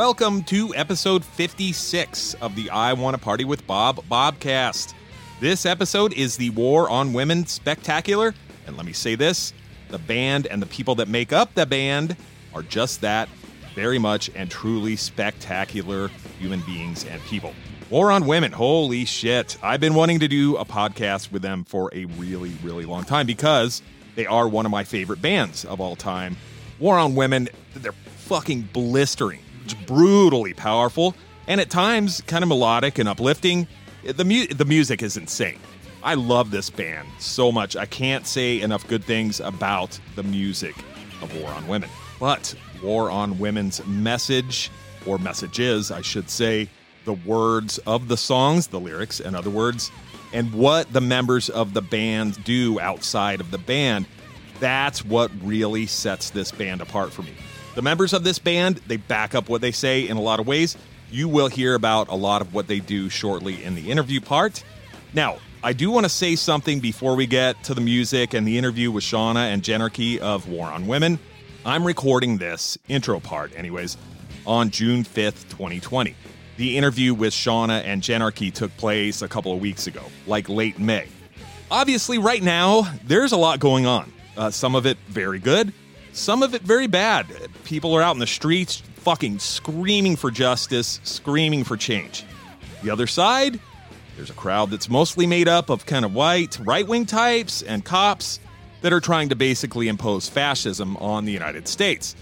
Welcome to episode 56 of the I Want to Party with Bob Bobcast. This episode is the War on Women Spectacular, and let me say this the band and the people that make up the band are just that very much and truly spectacular human beings and people. War on Women, holy shit. I've been wanting to do a podcast with them for a really, really long time because they are one of my favorite bands of all time. War on Women, they're fucking blistering, just brutally powerful, and at times kind of melodic and uplifting. The, mu- the music is insane. I love this band so much. I can't say enough good things about the music of War on Women. But War on Women's message, or messages, I should say, the words of the songs, the lyrics, in other words, and what the members of the band do outside of the band. That's what really sets this band apart for me. The members of this band, they back up what they say in a lot of ways. You will hear about a lot of what they do shortly in the interview part. Now, I do want to say something before we get to the music and the interview with Shawna and Jenarchy of War on Women. I'm recording this intro part, anyways, on June 5th, 2020. The interview with Shawna and Jenarchy took place a couple of weeks ago, like late May. Obviously, right now, there's a lot going on. Uh, some of it very good, some of it very bad. People are out in the streets fucking screaming for justice, screaming for change. The other side, there's a crowd that's mostly made up of kind of white, right wing types and cops that are trying to basically impose fascism on the United States,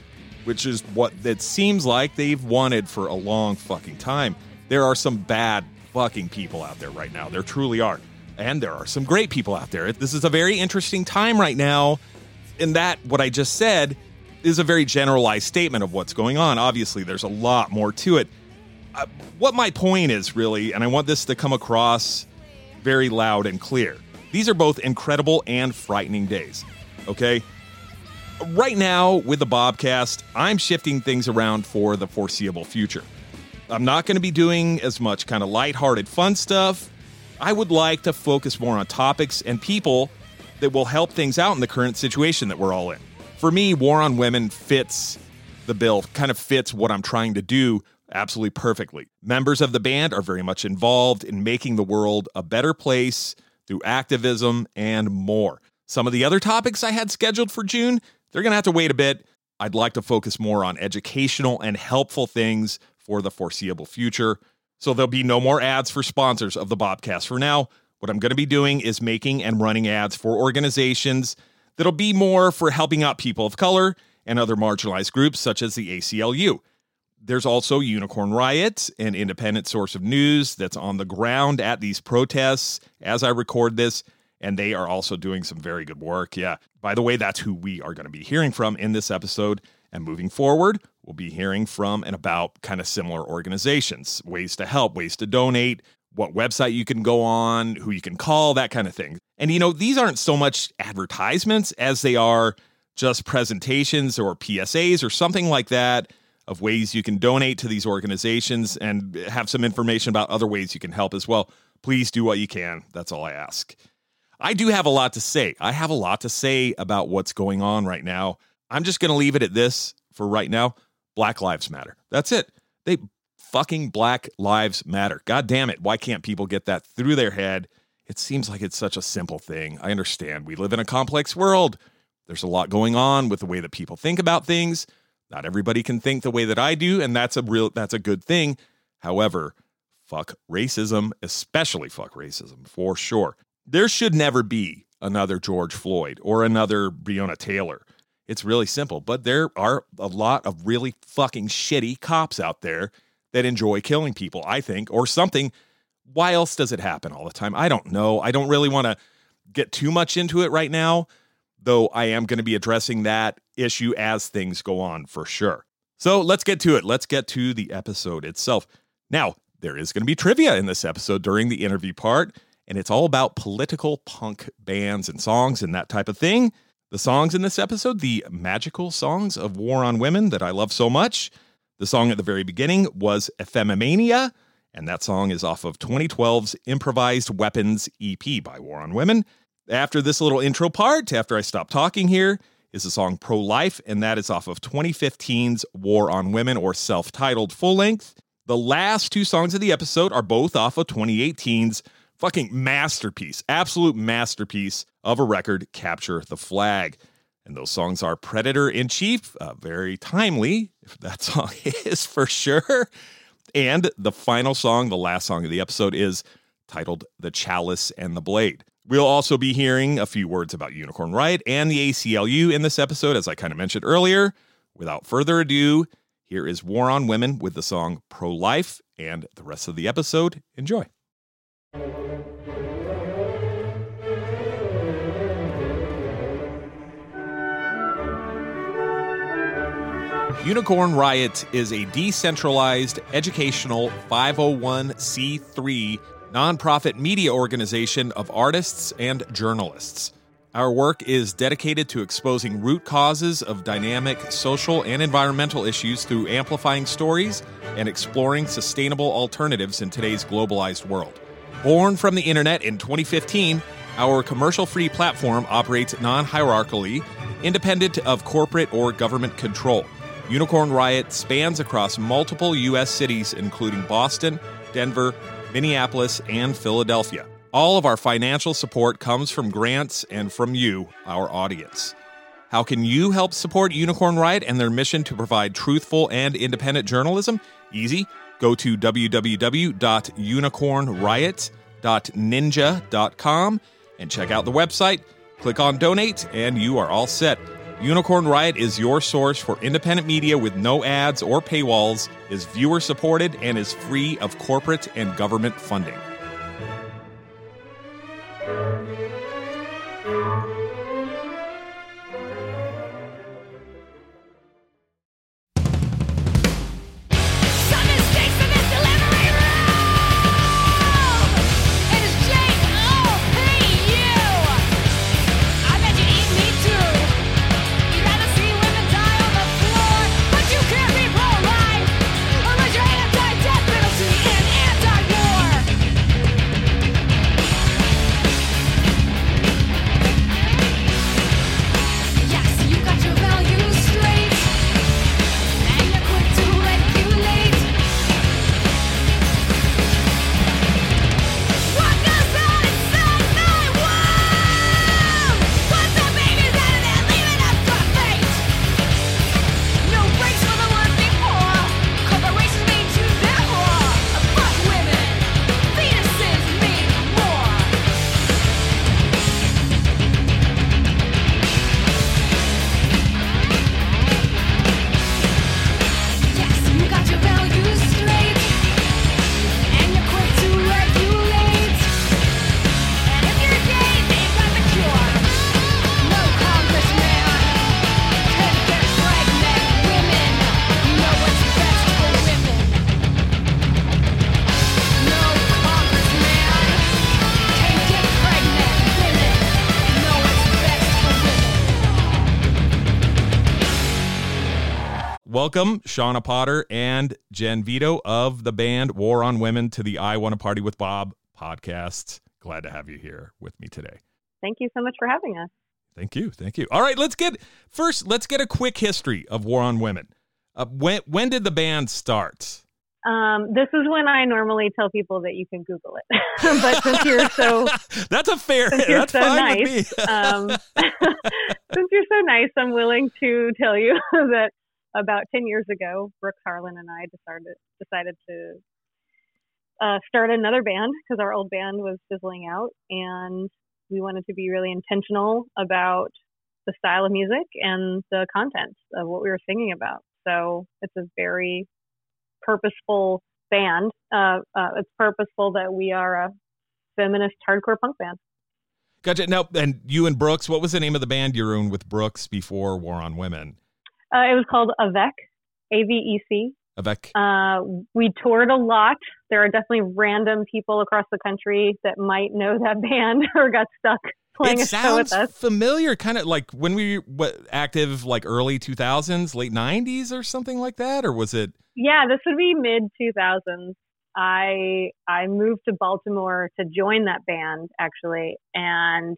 which is what it seems like they've wanted for a long fucking time. There are some bad fucking people out there right now. There truly are. And there are some great people out there. This is a very interesting time right now. And that, what I just said, is a very generalized statement of what's going on. Obviously, there's a lot more to it. Uh, what my point is really, and I want this to come across very loud and clear, these are both incredible and frightening days. Okay? Right now, with the Bobcast, I'm shifting things around for the foreseeable future. I'm not going to be doing as much kind of lighthearted fun stuff. I would like to focus more on topics and people that will help things out in the current situation that we're all in. For me, War on Women fits the bill, kind of fits what I'm trying to do absolutely perfectly. Members of the band are very much involved in making the world a better place through activism and more. Some of the other topics I had scheduled for June, they're going to have to wait a bit. I'd like to focus more on educational and helpful things for the foreseeable future. So there'll be no more ads for sponsors of the Bobcast for now. What I'm going to be doing is making and running ads for organizations that'll be more for helping out people of color and other marginalized groups such as the ACLU. There's also Unicorn Riot, an independent source of news that's on the ground at these protests as I record this, and they are also doing some very good work. Yeah. By the way, that's who we are going to be hearing from in this episode. And moving forward, we'll be hearing from and about kind of similar organizations, ways to help, ways to donate, what website you can go on, who you can call, that kind of thing. And you know, these aren't so much advertisements as they are just presentations or PSAs or something like that of ways you can donate to these organizations and have some information about other ways you can help as well. Please do what you can. That's all I ask. I do have a lot to say. I have a lot to say about what's going on right now. I'm just going to leave it at this for right now. Black Lives Matter. That's it. They fucking Black Lives Matter. God damn it. Why can't people get that through their head? It seems like it's such a simple thing. I understand. We live in a complex world. There's a lot going on with the way that people think about things. Not everybody can think the way that I do, and that's a real that's a good thing. However, fuck racism, especially fuck racism for sure. There should never be another George Floyd or another Breonna Taylor. It's really simple, but there are a lot of really fucking shitty cops out there that enjoy killing people, I think, or something. Why else does it happen all the time? I don't know. I don't really want to get too much into it right now, though I am going to be addressing that issue as things go on for sure. So let's get to it. Let's get to the episode itself. Now, there is going to be trivia in this episode during the interview part, and it's all about political punk bands and songs and that type of thing. The songs in this episode, the magical songs of War on Women that I love so much. The song at the very beginning was Ephemomania, and that song is off of 2012's Improvised Weapons EP by War on Women. After this little intro part, after I stop talking here, is the song Pro Life, and that is off of 2015's War on Women or self titled full length. The last two songs of the episode are both off of 2018's fucking masterpiece, absolute masterpiece of a record, Capture the Flag. And those songs are Predator in Chief, uh, very timely, if that song is for sure. And the final song, the last song of the episode, is titled The Chalice and the Blade. We'll also be hearing a few words about Unicorn Riot and the ACLU in this episode, as I kind of mentioned earlier. Without further ado, here is War on Women with the song Pro Life and the rest of the episode. Enjoy. Unicorn Riot is a decentralized educational 501c3 nonprofit media organization of artists and journalists. Our work is dedicated to exposing root causes of dynamic social and environmental issues through amplifying stories and exploring sustainable alternatives in today's globalized world. Born from the internet in 2015, our commercial free platform operates non hierarchically, independent of corporate or government control. Unicorn Riot spans across multiple U.S. cities, including Boston, Denver, Minneapolis, and Philadelphia. All of our financial support comes from grants and from you, our audience. How can you help support Unicorn Riot and their mission to provide truthful and independent journalism? Easy. Go to www.unicornriot.ninja.com and check out the website. Click on donate, and you are all set. Unicorn Riot is your source for independent media with no ads or paywalls, is viewer supported, and is free of corporate and government funding. Welcome, Shawna Potter and Jen Vito of the band War on Women to the I Want to Party with Bob podcast. Glad to have you here with me today. Thank you so much for having us. Thank you. Thank you. All right, let's get first, let's get a quick history of War on Women. Uh, when, when did the band start? Um, this is when I normally tell people that you can Google it. but since you're so that's a fair that's so fine nice, um, since you're so nice, I'm willing to tell you that about 10 years ago, Brooks Harlan and I decided decided to uh, start another band because our old band was fizzling out, and we wanted to be really intentional about the style of music and the content of what we were singing about. So it's a very purposeful band. Uh, uh, it's purposeful that we are a feminist hardcore punk band. Gotcha. Now, and you and Brooks, what was the name of the band you were in with Brooks before War on Women? Uh, it was called Avec, A V E C. Avec. Uh, we toured a lot. There are definitely random people across the country that might know that band or got stuck playing it a show with us. Familiar, kind of like when we were active, like early 2000s, late 90s, or something like that, or was it? Yeah, this would be mid 2000s. I I moved to Baltimore to join that band actually, and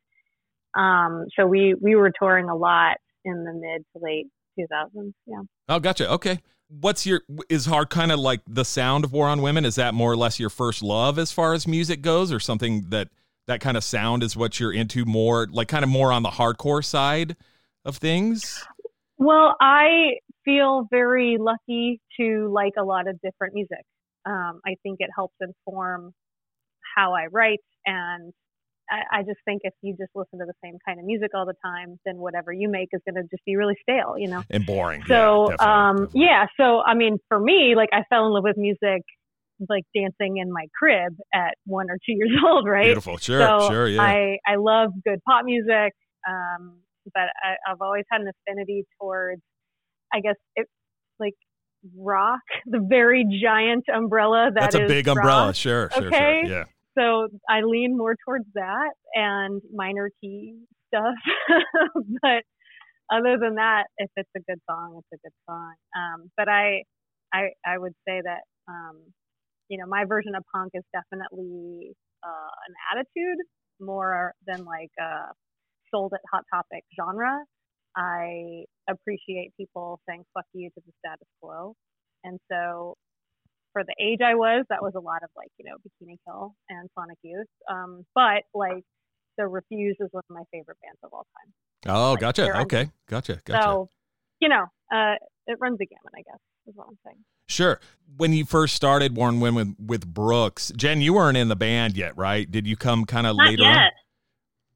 um, so we we were touring a lot in the mid to late 2000s. Yeah. Oh, gotcha. Okay. What's your is hard kind of like the sound of War on Women? Is that more or less your first love as far as music goes, or something that that kind of sound is what you're into more, like kind of more on the hardcore side of things? Well, I feel very lucky to like a lot of different music. Um, I think it helps inform how I write and I, I just think if you just listen to the same kind of music all the time, then whatever you make is going to just be really stale, you know, and boring. So, yeah, definitely, um, definitely. yeah. So, I mean, for me, like I fell in love with music, like dancing in my crib at one or two years old, right? Beautiful. Sure. so sure. Yeah. I I love good pop music, um, but I, I've always had an affinity towards, I guess it like rock, the very giant umbrella that That's a big umbrella. rock. Sure. Sure. Okay. Sure. Yeah. So I lean more towards that and minor key stuff. but other than that, if it's a good song, it's a good song. Um, but I, I, I would say that, um, you know, my version of punk is definitely uh, an attitude more than like a sold at Hot Topic genre. I appreciate people saying "fuck you" to the status quo, and so for the age I was, that was a lot of like, you know, Bikini Kill and Sonic Youth. Um, but like, The Refuse is one of my favorite bands of all time. Oh, Like, gotcha. Okay. Gotcha. Gotcha. So, you know, uh, it runs the gamut, I guess, is what I'm saying. Sure. When you first started War on Women with Brooks, Jen, you weren't in the band yet, right? Did you come kind of later yet.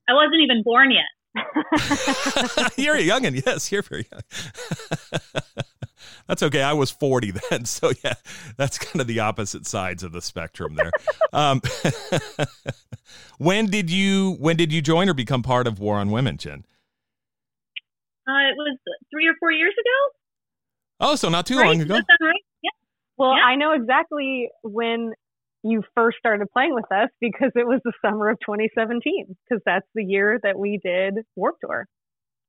I wasn't even born yet. you're a youngin'. Yes, you're very young. that's okay. I was 40 then. So, yeah, that's kind of the opposite sides of the spectrum there. um, when did you when did you join or become part of War on Women, Jen? Uh, it was three or four years ago. Oh, so not too right? long ago. right? Yeah. well, Yeah. I know exactly when you first started playing with us because it was the summer of 2017, because that's the year that we did Warp Tour.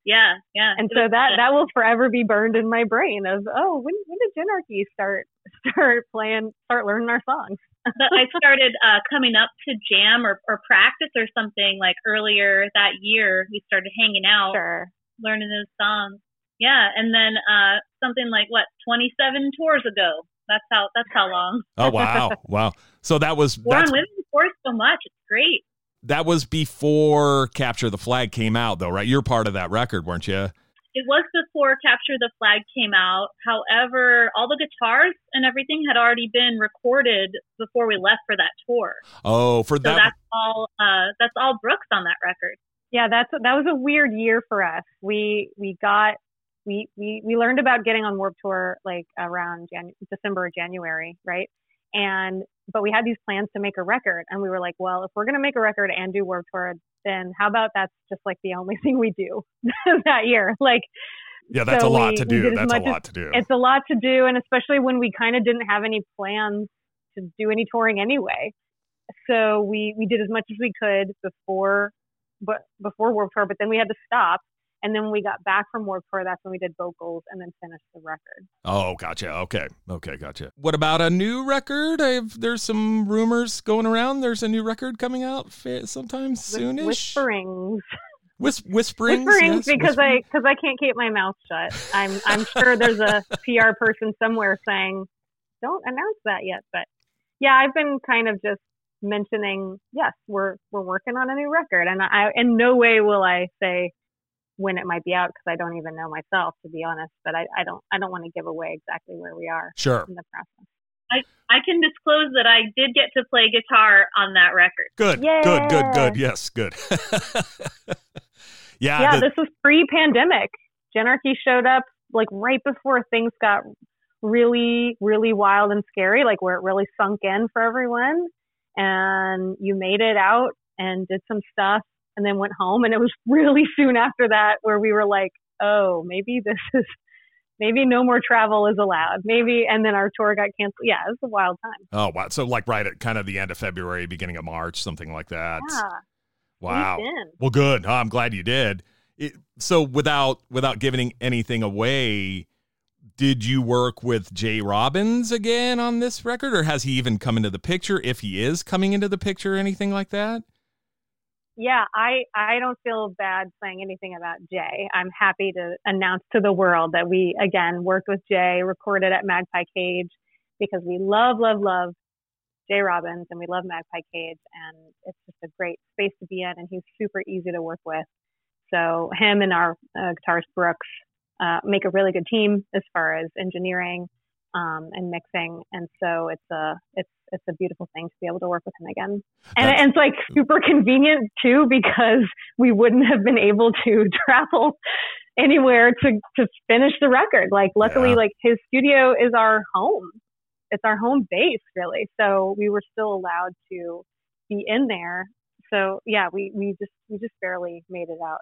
Yeah, yeah. and so that that will forever be burned in my brain of oh when when did Jenarchy start start playing start learning our songs but I started uh, coming up to jam or, or practice or something like earlier that year. We started hanging out, sure learning those songs. Yeah, and then uh, something like what 27 tours ago. That's how. That's how long. Oh, wow. Wow. So that was War that's on Women tours so much. It's great. That was before Capture the Flag came out, though, right? You're part of that record, weren't you? It was before Capture the Flag came out. However, all the guitars and everything had already been recorded before we left for that tour. Oh, for So that. that's all. Uh, that's all Brooks on that record. yeah that's that was a weird year for us we we got we we we learned about getting on Warp Tour like around Jan- December or January right and but we had these plans to make a record and we were like well if we're gonna make a record and do Warp Tour then how about that's just like the only thing we do that year like yeah, that's so a lot we- to do. That's a much as- lot to do. it's a lot to do and especially when we kind of didn't have any plans to do any touring anyway so we we did as much as we could before but before warp tour but then we had to stop and then when we got back from warp tour that's when we did vocals and then finished the record Oh, gotcha. Okay. Okay, gotcha. What about a new record? I've, there's some rumors going around. There's a new record coming out sometime soonish. whisperings Whis- whisperings. whisperings yes, because i because i can't keep my mouth shut i'm i'm sure there's a pr person somewhere saying don't announce that yet but yeah i've been kind of just mentioning yes we're we're working on a new record and i in no way will i say when it might be out because i don't even know myself to be honest but i, I don't i don't want to give away exactly where we are Sure. in the process I I can disclose that I did get to play guitar on that record. Good. Good. Good. Good. Yes. Good. yeah. yeah the- this was pre-pandemic Jenarchy showed up like right before things got really really wild and scary like where it really sunk in for everyone and you made it out and did some stuff and then went home and it was really soon after that where we were like oh maybe this is maybe no more travel is allowed maybe and then our tour got canceled yeah it was a wild time oh, wow. So, like, right at kind of the end of February, beginning of March, something like that. yeah Wow. Well, good. I'm glad you did. It, so, without without giving anything away, did you work with Jay Robbins again on this record, or has he even come into the picture? If he is coming into the picture, anything like that? Yeah, I I don't feel bad saying anything about Jay. I'm happy to announce to the world that we again worked with Jay, recorded at Magpie Cage because we love love love Jay Robbins and we love Magpie Cage and it's just a great space to be in and he's super easy to work with. So him and our uh, guitarist Brooks uh, make a really good team as far as engineering um, and mixing, and so it's a it's it's a beautiful thing to be able to work with him again. And, and, it's like super convenient too because we wouldn't have been able to travel anywhere to to finish the record. Like luckily, yeah. like his studio is our home. It's our home base really. So we were still allowed to be in there. So yeah, we we just we just barely made it out.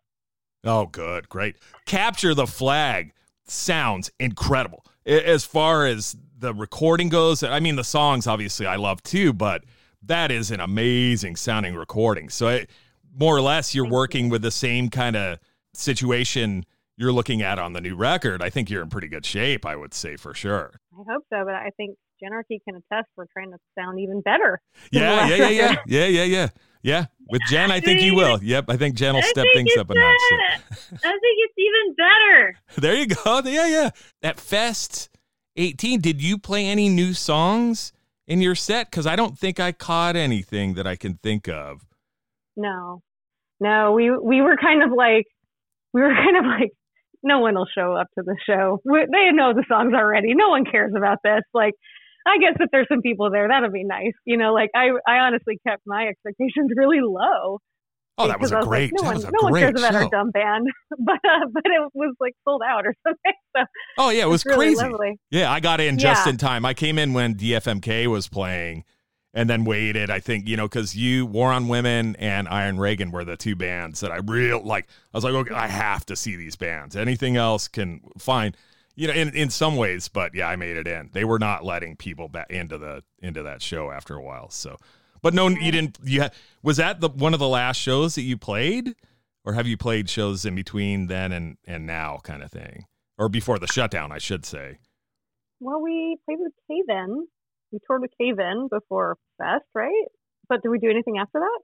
Oh, good, great. Capture the flag sounds incredible as far as the recording goes. I mean, the songs obviously I love too, but that is an amazing sounding recording. So, it, more or less, you're working with the same kind of situation you're looking at on the new record. I think you're in pretty good shape, I would say for sure. I hope so, but I think Jenarchy can attest we're trying to sound even better. Yeah, yeah, yeah, yeah, yeah, yeah, yeah. Yeah, with Jen, I think you will. Yep, I think Jen will step things up a notch. I think it's even better. There you go. Yeah, yeah. At Fest 18, did you play any new songs in your set? Because I don't think I caught anything that I can think of. No, no. We we were kind of like we were kind of like no one will show up to the show. We, they know the songs already. No one cares about this. Like I guess if there's some people there, that'll be nice. You know, like I, I honestly kept my expectations really low. Oh, that was a great. Like, no one, no one cares about our dumb band, but uh, but it was like sold out or something. So oh yeah, it was really crazy. Lovely. Yeah, I got in just yeah. in time. I came in when DFMK was playing, and then waited. I think you know because you War on Women and Iron Reagan were the two bands that I real like. I was like, okay, I have to see these bands. Anything else can fine you know, in, in some ways, but yeah, I made it in. They were not letting people back into the into that show after a while. So, but no, you didn't. You was that the one of the last shows that you played, or have you played shows in between then and and now, kind of thing, or before the shutdown, I should say. Well, we played with Cave In. We toured with Cave In before Fest, right? But did we do anything after that?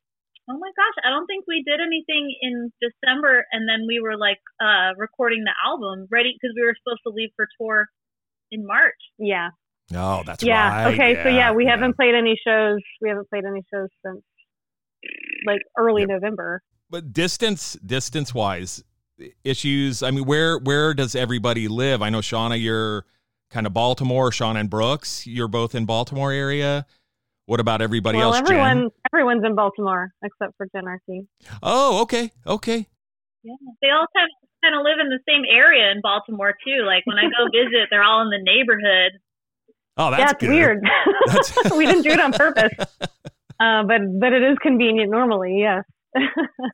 Oh my gosh, I don't think we did anything in December, and then we were like uh, recording the album, ready because we were supposed to leave for tour in March. Yeah. Oh, that's yeah. Right. Okay, yeah, so yeah, we yeah. haven't played any shows. We haven't played any shows since like early yep. November. But distance, distance wise, issues. I mean, where where does everybody live? I know Shawna, you're kind of Baltimore. Shawna and Brooks, you're both in Baltimore area. What about everybody well, else? Everyone, Jen? everyone's in Baltimore except for Jenarchy. Oh, okay, okay. Yeah, they all kind of, kind of live in the same area in Baltimore too. Like when I go visit, they're all in the neighborhood. Oh, that's, that's weird. That's... we didn't do it on purpose, uh, but but it is convenient normally. Yes.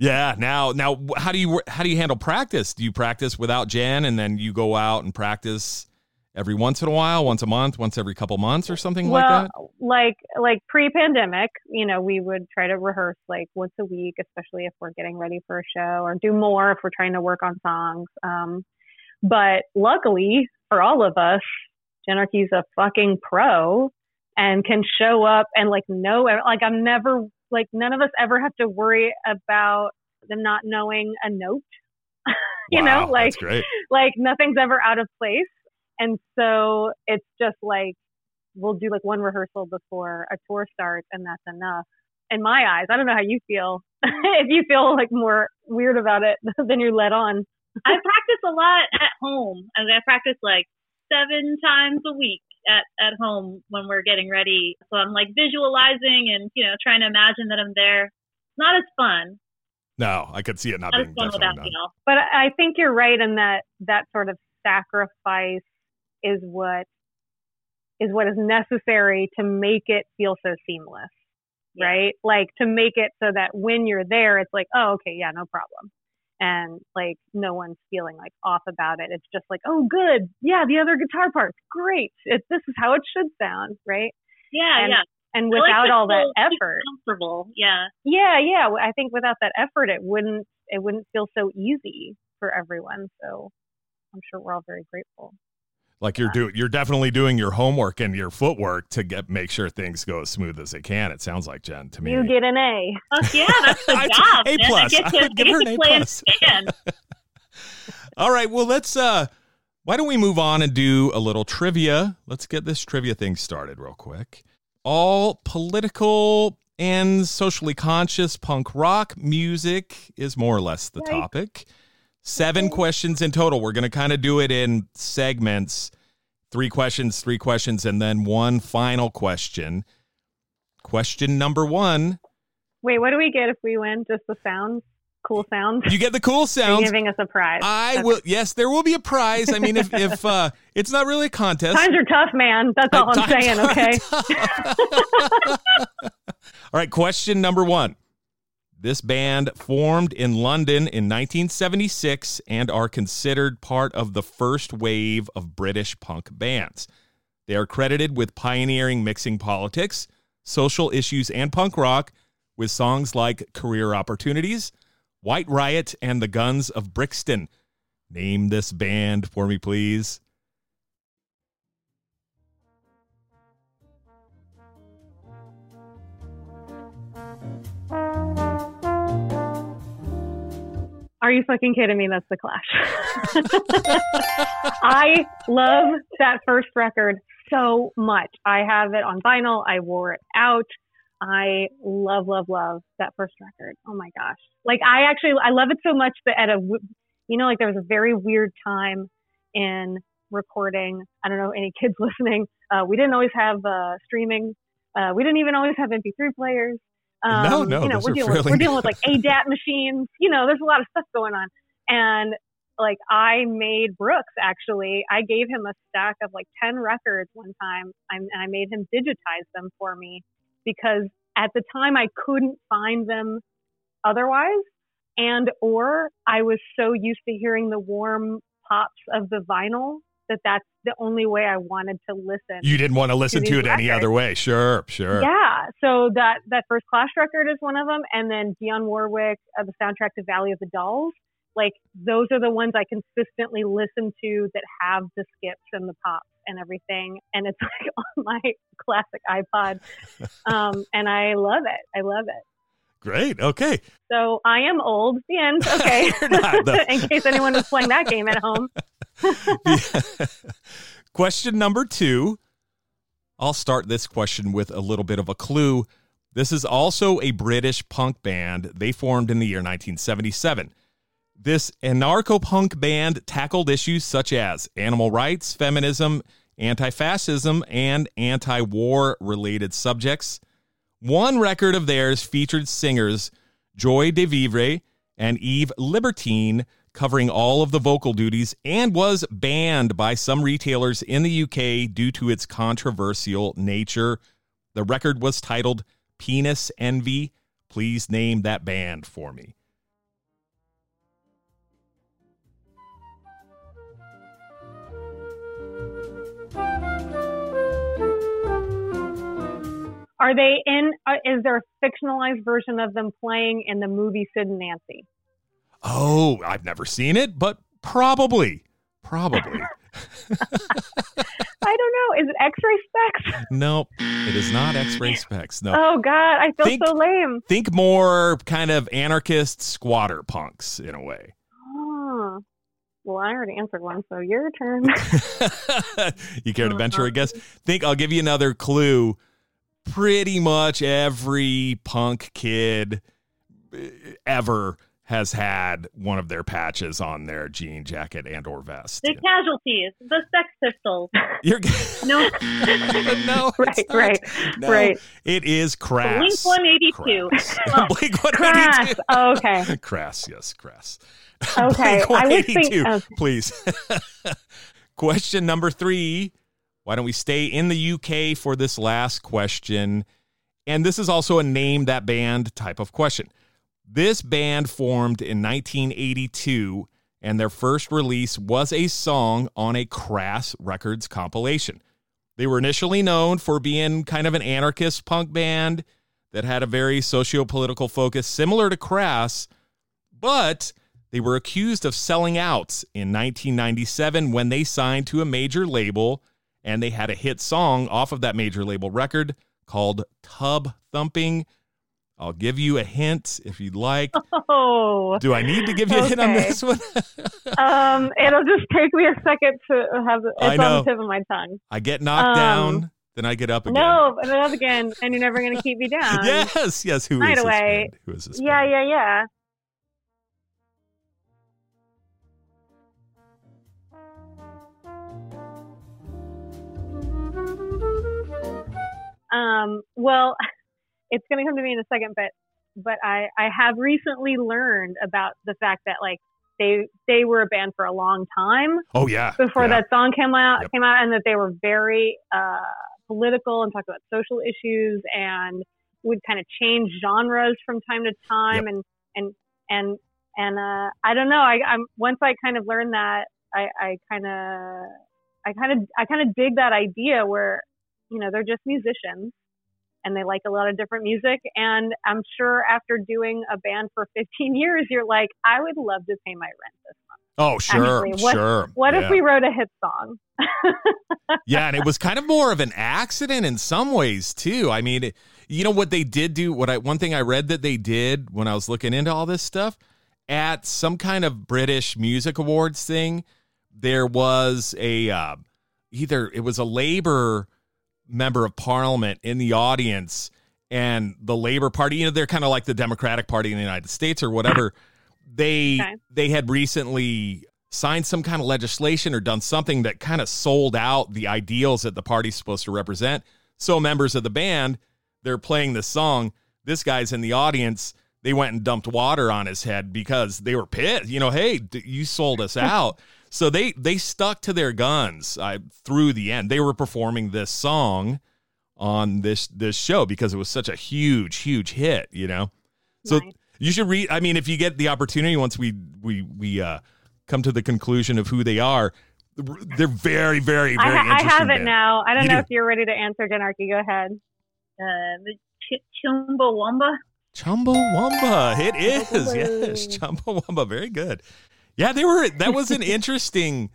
yeah. Now, now, how do you how do you handle practice? Do you practice without Jen, and then you go out and practice every once in a while, once a month, once every couple months or something well, like that? Like like pre-pandemic, you know, we would try to rehearse like once a week, especially if we're getting ready for a show, or do more if we're trying to work on songs. Um, but luckily for all of us, Jenarchy's a fucking pro and can show up and like know like I'm never like none of us ever have to worry about them not knowing a note. you wow, know, like like nothing's ever out of place and so it's just like, we'll do like one rehearsal before a tour starts and that's enough. In my eyes, I don't know how you feel. if you feel like more weird about it than you're led on. I practice a lot at home. I, mean, I practice like seven times a week at, at home when we're getting ready. So I'm like visualizing and, you know, trying to imagine that I'm there. It's not as fun. No, I could see it not, not being fun without you know. But I think you're right in that that sort of sacrifice is what is what is necessary to make it feel so seamless yeah. right? Like to make it so that when you're there it's like oh okay yeah no problem. And like no one's feeling like off about it. It's just like oh good. Yeah the other guitar parts. Great. It, this is how it should sound right? Yeah and, yeah. and without all that effort comfortable. Yeah. Yeah yeah. I think without that effort it wouldn't it wouldn't feel so easy for everyone. So i'm sure we're all very grateful Like you're doing, you're definitely doing your homework and your footwork to get make sure things go as smooth as they can. It sounds like Jen to me. You get an A. Fuck yeah, that's the job. A plus. I get to, I would give her an A plus. All right, well let's uh why don't we move on and do a little trivia? Let's get this trivia thing started real quick. All political and socially conscious punk rock music is more or less the Yikes. topic. Seven questions in total. We're going to kind of do it in segments. Three questions, three questions and then one final question. Question number 1. Wait, what do we get if we win? Just the sounds? Cool sounds? You get the cool You're sounds. giving us a prize. I Okay. will yes, there will be a prize. I mean if if uh it's not really a contest. Times are tough, man. That's all I'm saying, okay? All right, question number one. This band formed in London in 1976 and are considered part of the first wave of British punk bands. They are credited with pioneering mixing politics, social issues, and punk rock with songs like Career Opportunities, White Riot, and The Guns of Brixton. Name this band for me, please. Are you fucking kidding me? That's the Clash. I love that first record so much. I have it on vinyl. I wore it out. I love, love, love that first record. Oh my gosh. Like I actually, I love it so much that at a, you know, like there was a very weird time in recording. I don't know any kids listening. Uh, we didn't always have uh, streaming. Uh, we didn't even always have MP3 players. Um, No, no, you know, we're dealing, with, we're dealing with like ADAT machines. You know, there's a lot of stuff going on. And like I made Brooks actually, I gave him a stack of like 10 records one time I'm, and I made him digitize them for me because at the time I couldn't find them otherwise. And or I was so used to hearing the warm pops of the vinyl that that's the only way I wanted to listen. You didn't want to listen to, these it any other way. Sure, sure. Yeah, so that that first Clash record is one of them, and then Dionne Warwick, uh, the soundtrack to Valley of the Dolls. Like those are the ones I consistently listen to that have the skips and the pops and everything, and it's like on my classic iPod, um, and I love it. I love it. Great. Okay. So I am old. The end. Okay. Not. In case anyone was playing that game at home. question number two. I'll start this question with a little bit of a clue. This is also a British punk band. They formed in the year 1977. This anarcho punk band tackled issues such as animal rights, feminism, anti fascism, and anti war related subjects. One record of theirs featured singers Joy de Vivre and Eve Libertine covering all of the vocal duties and was banned by some retailers in the UK due to its controversial nature. The record was titled Penis Envy. Please name that band for me. Are they in? Uh, is there a fictionalized version of them playing in the movie Sid and Nancy? Oh, I've never seen it, but probably. Probably. I don't know. Is it X-Ray Spex? nope. It is not X ray specs. No. Oh God, I feel Think- so lame. Think more kind of anarchist squatter punks in a way. Oh. Well, I already answered one, so your turn. you care to venture a guess? Think I'll give you another clue. Pretty much every punk kid uh, ever has had one of their patches on their jean jacket and or vest. The casualties, the Sex Pistols. You're No, no, right, right, No, right. It is crass. Blink 182. Crass. Blink 182. Oh, okay. Crass, yes, crass. Okay. Blink I was 182. Okay. please. question number three. Why don't we stay in the UK for this last question? And this is also a name that band type of question. This band formed in 1982, and their first release was a song on a Crass Records compilation. They were initially known for being kind of an anarchist punk band that had a very socio political focus, similar to Crass, but They were accused of selling out in 1997 when they signed to a major label and they had a hit song off of that major label record called Tub Thumping. I'll give you a hint if you'd like. Oh, Do I need to give you a hint on this one? um, it'll just take me a second to have it. I It's on know. the tip of my tongue. I get knocked Um, down, then I get up again. No, and up again, and you're never going to keep me down. Yes, yes. Who is this? Right this away. Who is this? Yeah, yeah, yeah. Um, well, it's going to come to me in a second, but but I I have recently learned about the fact that like they they were a band for a long time Oh yeah. before yeah. that song came out Yep. came out and that they were very uh, political and talked about social issues and would kind of change genres from time to time and and and and uh, I don't know I I'm once I kind of learned that I I kind of I kind of I kind of dig that idea where you know they're just musicians and they like a lot of different music and I'm sure after doing a band for 15 years you're like I would love to pay my rent this month Oh sure, actually, what- sure. what yeah. if we wrote a hit song yeah, and it was kind of more of an accident in some ways too. I mean, it, you know what they did do? What I one thing I read that they did when I was looking into all this stuff at some kind of British music awards thing, there was a uh, either it was a labor member of parliament in the audience and the labor party you know they're kind of like the democratic party in the united states or whatever. They Okay. they had recently signed some kind of legislation or done something that kind of sold out the ideals that the party's supposed to represent. So members of the band they're playing this song. This guy's in the audience. They went and dumped water on his head because they were pissed. You know hey you sold us out so they they stuck to their guns uh, through the end they were performing this song on this this show because it was such a huge huge hit you know so Nice. you should read i mean if you get the opportunity once we we we uh come to the conclusion of who they are they're very very very I, ha- I have it band. now. I don't You know do. if you're ready to answer, Jenarchy. Go ahead. Uh, the Ch- Chumbawamba. Chumbawamba. It is. Chumbawamba. Yes. Chumbawamba. Very good. Yeah, they were that was an interesting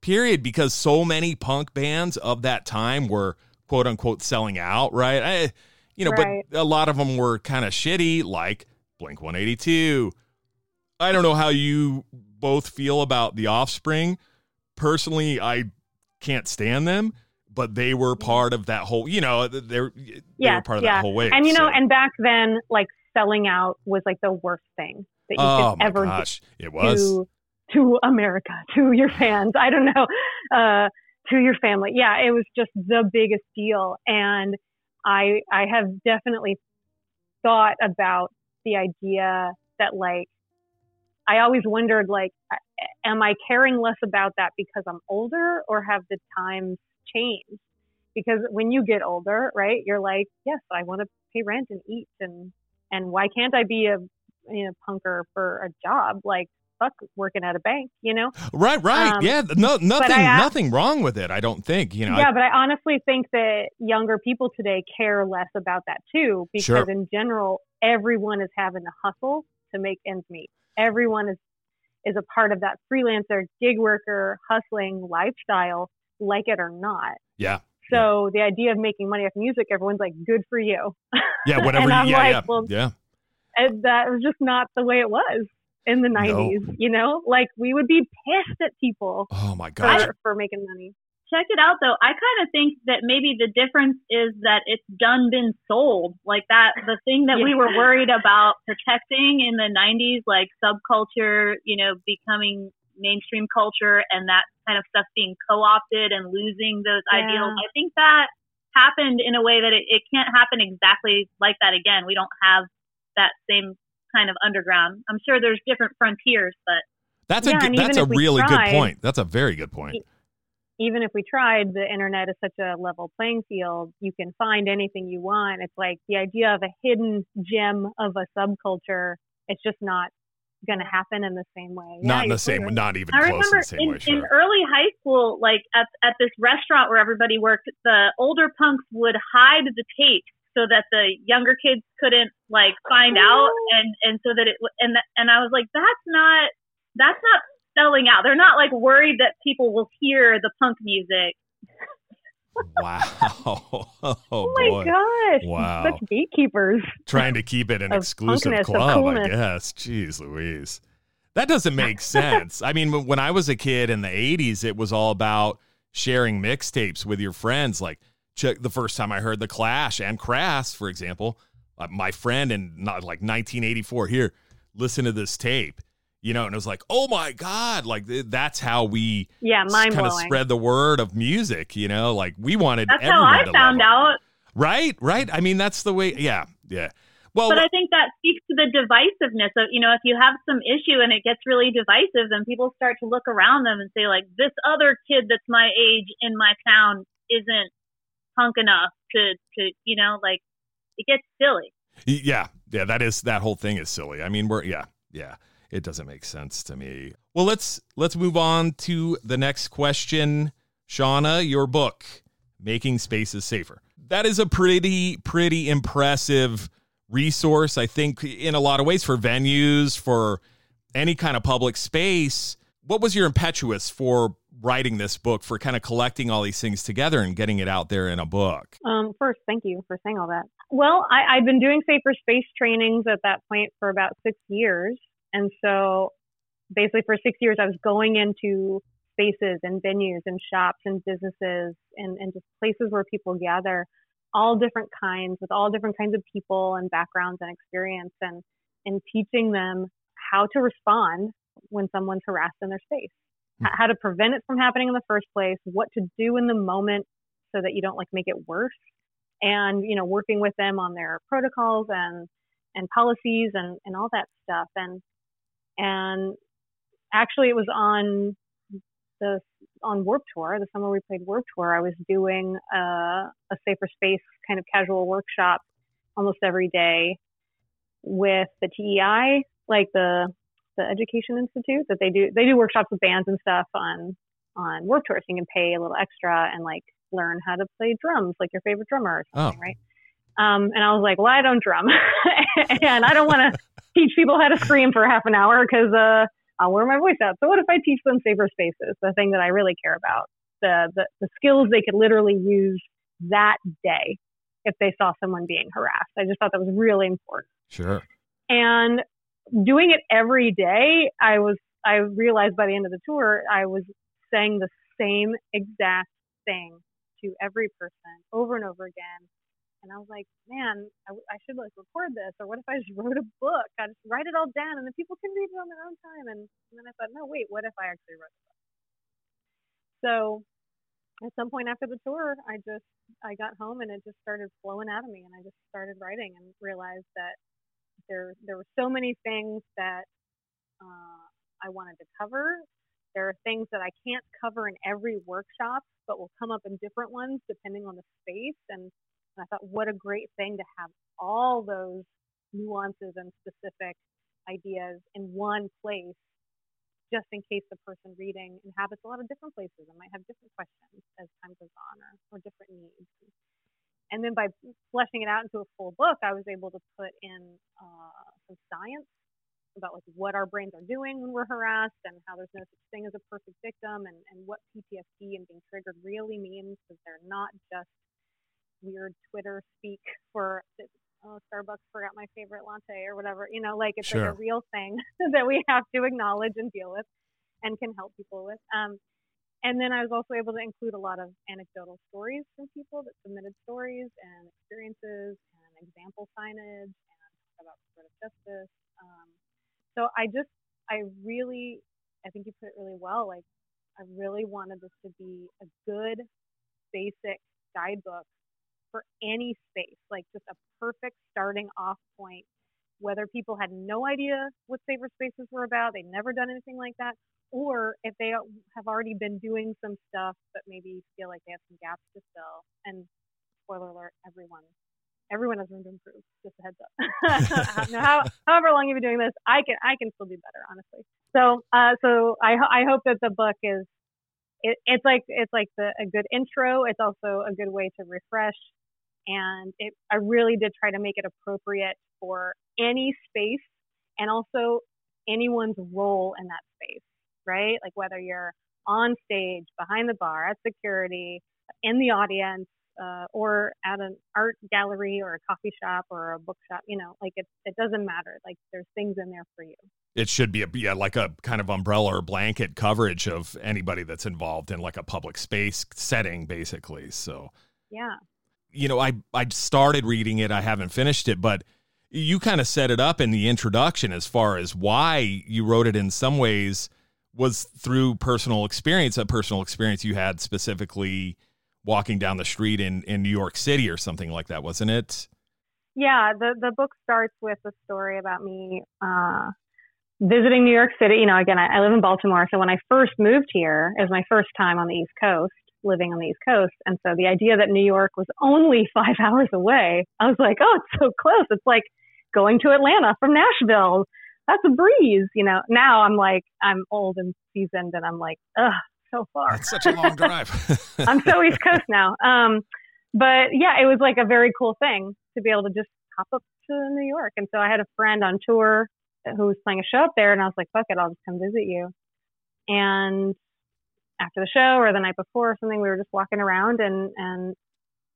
period because so many punk bands of that time were quote unquote selling out, right? I, you know, Right. but a lot of them were kind of shitty, like Blink 182. I don't know how you both feel about the offspring. Personally, I can't stand them, but they were part of that whole, you know, they're they were part of yeah. that whole wave. And you know, so- and back then, like selling out was like the worst thing that you oh could ever gosh, it do was. to to America, to your fans. I don't know, uh, to your family. Yeah, it was just the biggest deal, and I I have definitely thought about the idea that like I always wondered like am I caring less about that because I'm older or have the times changed? Because when you get older, right, you're like, yes, I want to pay rent and eat and and why can't I be a you know punker for a job like fuck working at a bank, you know? Right, right. Um, yeah, no, nothing, I- nothing wrong with it. I don't think. You know, yeah, but I honestly think that younger people today care less about that too, because Sure. in general, everyone is having to hustle to make ends meet. Everyone is is a part of that freelancer, gig worker, hustling lifestyle, like it or not. yeah, So the idea of making money off music, everyone's like, "Good for you." yeah, whatever. And I'm yeah, like, yeah, well, yeah. and that was just not the way it was in the No. 90s. You know, like we would be pissed at people Oh my god. for, for making money. Check it out though. I kind of think that maybe the difference is that it's done been sold. Like that, the thing that we were worried about protecting in the 90s, like subculture, you know, becoming mainstream culture and that kind of stuff being co-opted and losing those Yeah. ideals. I think that happened in a way that it, it can't happen exactly like that again. We don't have that same kind of underground. I'm sure there's different frontiers, but That's a good, that's a really tried- good point. That's a very good point. even if we tried, the internet is such a level playing field. You can find anything you want. It's like the idea of a hidden gem of a subculture. It's just not going to happen in the same way. Yeah, not in the same, right. not even I close remember in the same in, way. Sure. in early high school, like at, at this restaurant where everybody worked, the older punks would hide the tape so that the younger kids couldn't like find out, oh. and and so that it w- and th- and I was like, that's not that's not selling out. They're not like worried that people will hear the punk music. wow. Oh, oh my boy. gosh. Wow. Such gatekeepers. Trying to keep it an Of exclusive punkness, of club, I guess. Jeez Louise. That doesn't make sense. I mean, when I was a kid in the 80s, it was all about sharing mixtapes with your friends. Like, check the first time I heard The Clash and Crass, for example, uh, my friend in not like 1984, here, listen to this tape, you know, and it was like, oh my God, like th- that's how we Yeah, mind kind of spread the word of music, you know, like we wanted That's how I to found it. out. Right, right. I mean, that's the way. Yeah, yeah. Well, But I think that speaks to the divisiveness of, you know, if you have some issue and it gets really divisive, then people start to look around them and say, like, this other kid that's my age in my town isn't punk enough to, to you know, like, it gets silly. Yeah, yeah, that is that whole thing is silly. I mean, we're yeah, yeah, it doesn't make sense to me. Well, let's let's move on to the next question. Shawna, your book, Making Spaces Safer. That is a pretty pretty impressive resource, I think, in a lot of ways for venues, for any kind of public space. What was your impetus for writing this book, for kind of collecting all these things together and getting it out there in a book? Um, first, thank you for saying all that. Well, I, I've been doing safer space trainings at that point for about six years. And so basically for six years, I was going into spaces and venues and shops and businesses and, and just places where people gather, all different kinds with all different kinds of people and backgrounds and experience and, and teaching them how to respond when someone's harassed in their space, how to prevent it from happening in the first place, what to do in the moment so that you don't like make it worse and you know working with them on their protocols and and policies and and all that stuff. And and actually it was on the on Warped Tour the summer we played Warped Tour I was doing a, a safer space kind of casual workshop almost every day with the TEI like the the Education Institute that they do they do workshops with bands and stuff on on Warped Tour so you can pay a little extra and like learn how to play drums like your favorite drummer or something, right? Um, and I was like, well, I don't drum, and I don't want to teach people how to scream for half an hour because uh, I'll wear my voice out. So what if I teach them safer spaces, the thing that I really care about, the the, the skills they could literally use that day if they saw someone being harassed. I just thought that was really important. Sure. And doing it every day, I was I realized by the end of the tour, I was saying the same exact thing to every person over and over again. And I was like, man, I should like record this. Or what if I just wrote a book? I just write it all down and then people can read it on their own time. And, and then I thought, no, wait, what if I actually wrote a book? So at some point after the tour, I just, I got home and it just started flowing out of me. And I just started writing and realized that there, there were so many things that uh, I wanted to cover. There are things that I can't cover in every workshop, but will come up in different ones depending on the space. And, and I thought, what a great thing to have all those nuances and specific ideas in one place, just in case the person reading inhabits a lot of different places and might have different questions as time goes on or, or different needs. And then by fleshing it out into a full book, I was able to put in uh, some science about like what our brains are doing when we're harassed and how there's no such thing as a perfect victim and, and what PTSD and being triggered really means because they're not just weird Twitter speak for oh Starbucks forgot my favorite latte or whatever you know like it's Sure. like a real thing that we have to acknowledge and deal with and can help people with um, and then I was also able to include a lot of anecdotal stories from people that submitted stories and experiences and example signage and about restorative justice. Um, so I just, I really, I think you put it really well. Like, I really wanted this to be a good, basic guidebook for any space, like just a perfect starting off point. Whether people had no idea what safer spaces were about, they'd never done anything like that, or if they have already been doing some stuff but maybe feel like they have some gaps to fill. And spoiler alert, everyone, everyone has room to improve. Just a heads up. how, however long you've been doing this, I can I can still do better, honestly. So uh, so I I hope that the book is it, it's like it's like the, a good intro. It's also a good way to refresh, and it I really did try to make it appropriate for any space and also anyone's role in that space. Right? Like whether you're on stage, behind the bar, at security, in the audience, uh, or at an art gallery or a coffee shop or a bookshop, you know, like it, it doesn't matter. Like there's things in there for you. It should be a yeah, like a kind of umbrella or blanket coverage of anybody that's involved in like a public space setting, basically. So yeah, you know, I I started reading it, I haven't finished it, but you kind of set it up in the introduction as far as why you wrote it in some ways was through personal experience, a personal experience you had specifically walking down the street in, in New York City or something like that, wasn't it? Yeah, the, the book starts with a story about me uh, visiting New York City. You know, again, I, I live in Baltimore. So when I first moved here, it was my first time on the East Coast, living on the East Coast. And so the idea that New York was only five hours away, I was like, oh, it's so close. It's like going to Atlanta from Nashville. That's a breeze, you know. Now I'm like, I'm old and seasoned, and I'm like, ugh, so far. It's such a long drive. I'm so East Coast now. Um, but yeah, it was like a very cool thing to be able to just hop up to New York. And so I had a friend on tour who was playing a show up there, and I was like, fuck it, I'll just come visit you. And after the show or the night before or something, we were just walking around, and and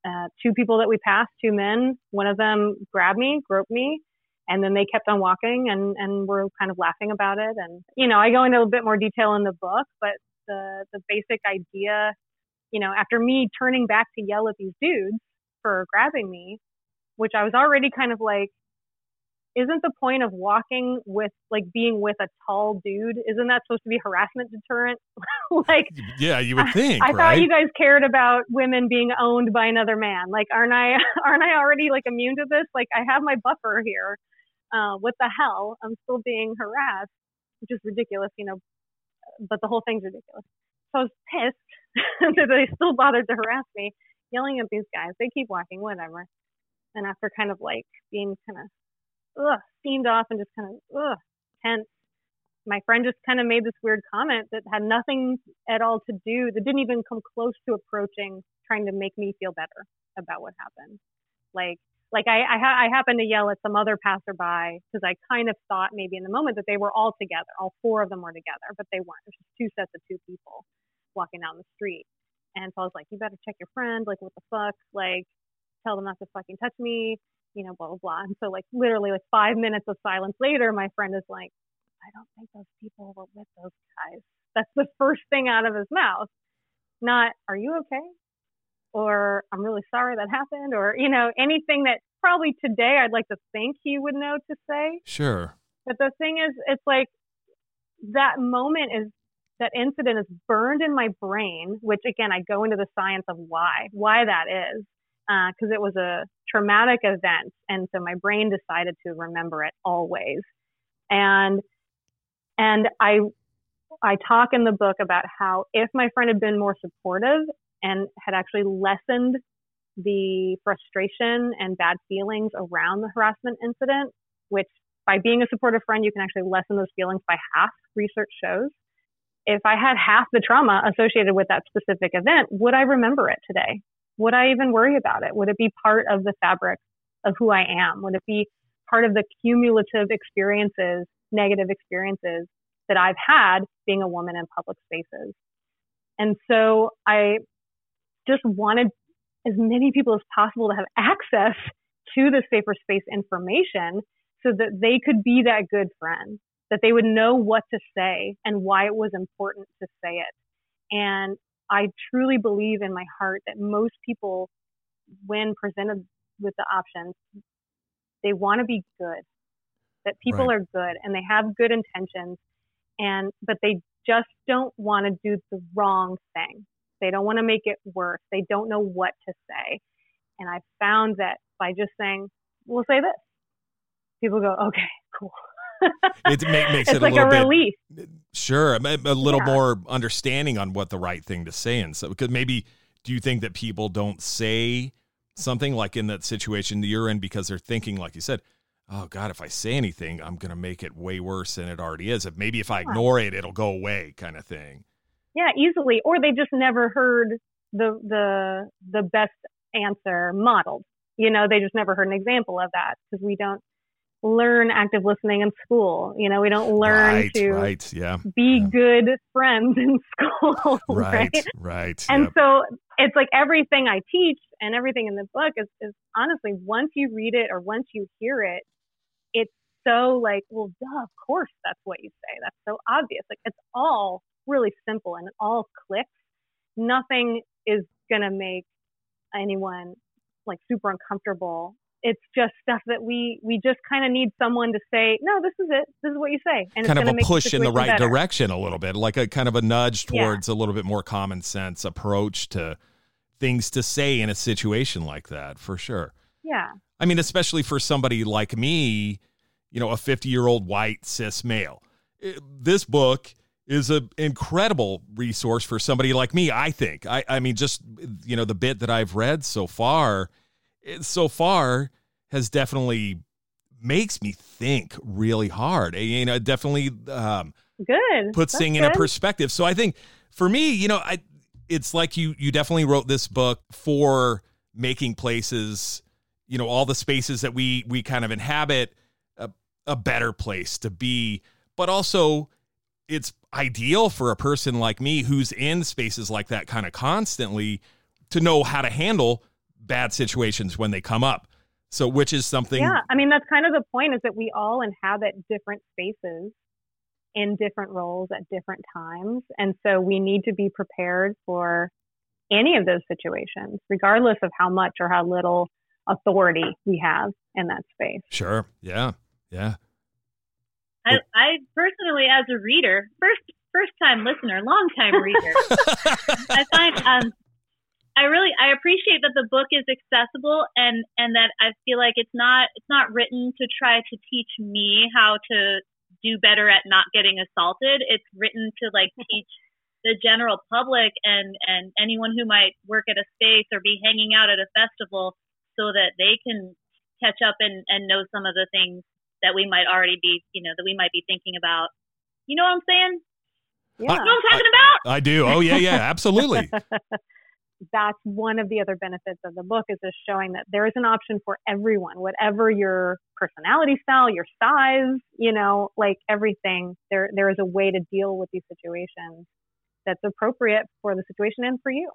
uh, two people that we passed, two men, one of them grabbed me, groped me, and then they kept on walking and and were kind of laughing about it and you know i go into a bit more detail in the book but the the basic idea, you know, after me turning back to yell at these dudes for grabbing me, which I was already kind of like, isn't the point of walking with like being with a tall dude? Isn't that supposed to be harassment deterrent? like, yeah, you would think. I, I right? thought you guys cared about women being owned by another man. Like, aren't I? Aren't I already like immune to this? Like, I have my buffer here. Uh, what the hell? I'm still being harassed, which is ridiculous. You know, but the whole thing's ridiculous. So I was pissed that they still bothered to harass me, yelling at these guys. They keep walking, whatever. And after kind of like being kind of ugh, steamed off and just kind of ugh, tense, my friend just kind of made this weird comment that had nothing at all to do, that didn't even come close to approaching trying to make me feel better about what happened. Like, like I, I, ha- I happened to yell at some other passerby because I kind of thought maybe in the moment that they were all together, all four of them were together, but they weren't. It was just two sets of two people walking down the street. And so I was like, you better check your friend, like what the fuck, like tell them not to fucking touch me, you know, blah blah blah. And so like literally like five minutes of silence later, my friend is like, I don't think those people were with those guys. That's the first thing out of his mouth. Not, are you okay? Or I'm really sorry that happened, or, you know, anything that probably today I'd like to think he would know to say. Sure. But the thing is, it's like that moment is that incident is burned in my brain, which again, I go into the science of why, why that is, because uh, it was a traumatic event. And so my brain decided to remember it always. And, and I, I talk in the book about how if my friend had been more supportive and had actually lessened the frustration and bad feelings around the harassment incident, which by being a supportive friend, you can actually lessen those feelings by half, research shows. If I had half the trauma associated with that specific event, would I remember it today? Would I even worry about it? Would it be part of the fabric of who I am? Would it be part of the cumulative experiences, negative experiences that I've had being a woman in public spaces? And so I just wanted as many people as possible to have access to the safer space information so that they could be that good friend, that they would know what to say and why it was important to say it. And I truly believe in my heart that most people, when presented with the options, they want to be good, that people right. are good and they have good intentions and, but they just don't want to do the wrong thing. They don't want to make it worse. They don't know what to say. And I found that by just saying, we'll say this, people go, okay, cool. it make, makes it's it like a, a relief. Bit, sure, a, a little yeah. more understanding on what the right thing to say, and so because maybe do you think that people don't say something like in that situation that you're in because they're thinking, like you said, oh God, if I say anything, I'm gonna make it way worse than it already is. If maybe if I ignore it, it'll go away, kind of thing. Yeah, easily. Or they just never heard the the the best answer modeled. You know, they just never heard an example of that because we don't learn active listening in school. You know, we don't learn right, to right, yeah, be yeah. good friends in school. right, right. right. And yep. so it's like everything I teach and everything in the book is, is honestly, once you read it or once you hear it, it's so like, well, duh, of course that's what you say. That's so obvious. Like it's all really simple and it all clicks. Nothing is going to make anyone like super uncomfortable it's just stuff that we we just kind of need someone to say no this is it this is what you say and kind of a push in the right better. direction a little bit like a kind of a nudge Yeah. towards a little bit more common sense approach to things to say in a situation like that for sure yeah i mean especially for somebody like me you know a 50 year old white cis male eh, this book is an incredible resource for somebody like me i think. I i mean just you know the bit that i've read so far it so far has definitely makes me think really hard. You know it definitely um good. puts That's thing in a perspective. So I think for me, you know, I it's like you you definitely wrote this book for making places, you know, all the spaces that we we kind of inhabit a, a better place to be, but also it's ideal for a person like me who's in spaces like that kind of constantly to know how to handle bad situations when they come up. So which is something yeah i mean that's kind of the point is that we all inhabit different spaces in different roles at different times and so we need to be prepared for any of those situations regardless of how much or how little authority we have in that space Sure. Yeah. Yeah. I, I personally, as a reader, first first time listener, long time reader, I find um, I really I appreciate that the book is accessible and and that I feel like it's not it's not written to try to teach me how to do better at not getting assaulted. It's written to like teach the general public and and anyone who might work at a space or be hanging out at a festival so that they can catch up and and know some of the things that we might already be you know that we might be thinking about. You know what I'm saying? yeah You know what I'm talking about? I do. Oh yeah, yeah, absolutely. that's one of the other benefits of the book is just showing that there is an option for everyone, whatever your personality style, your size, you know, like everything. There, there is a way to deal with these situations that's appropriate for the situation and for you.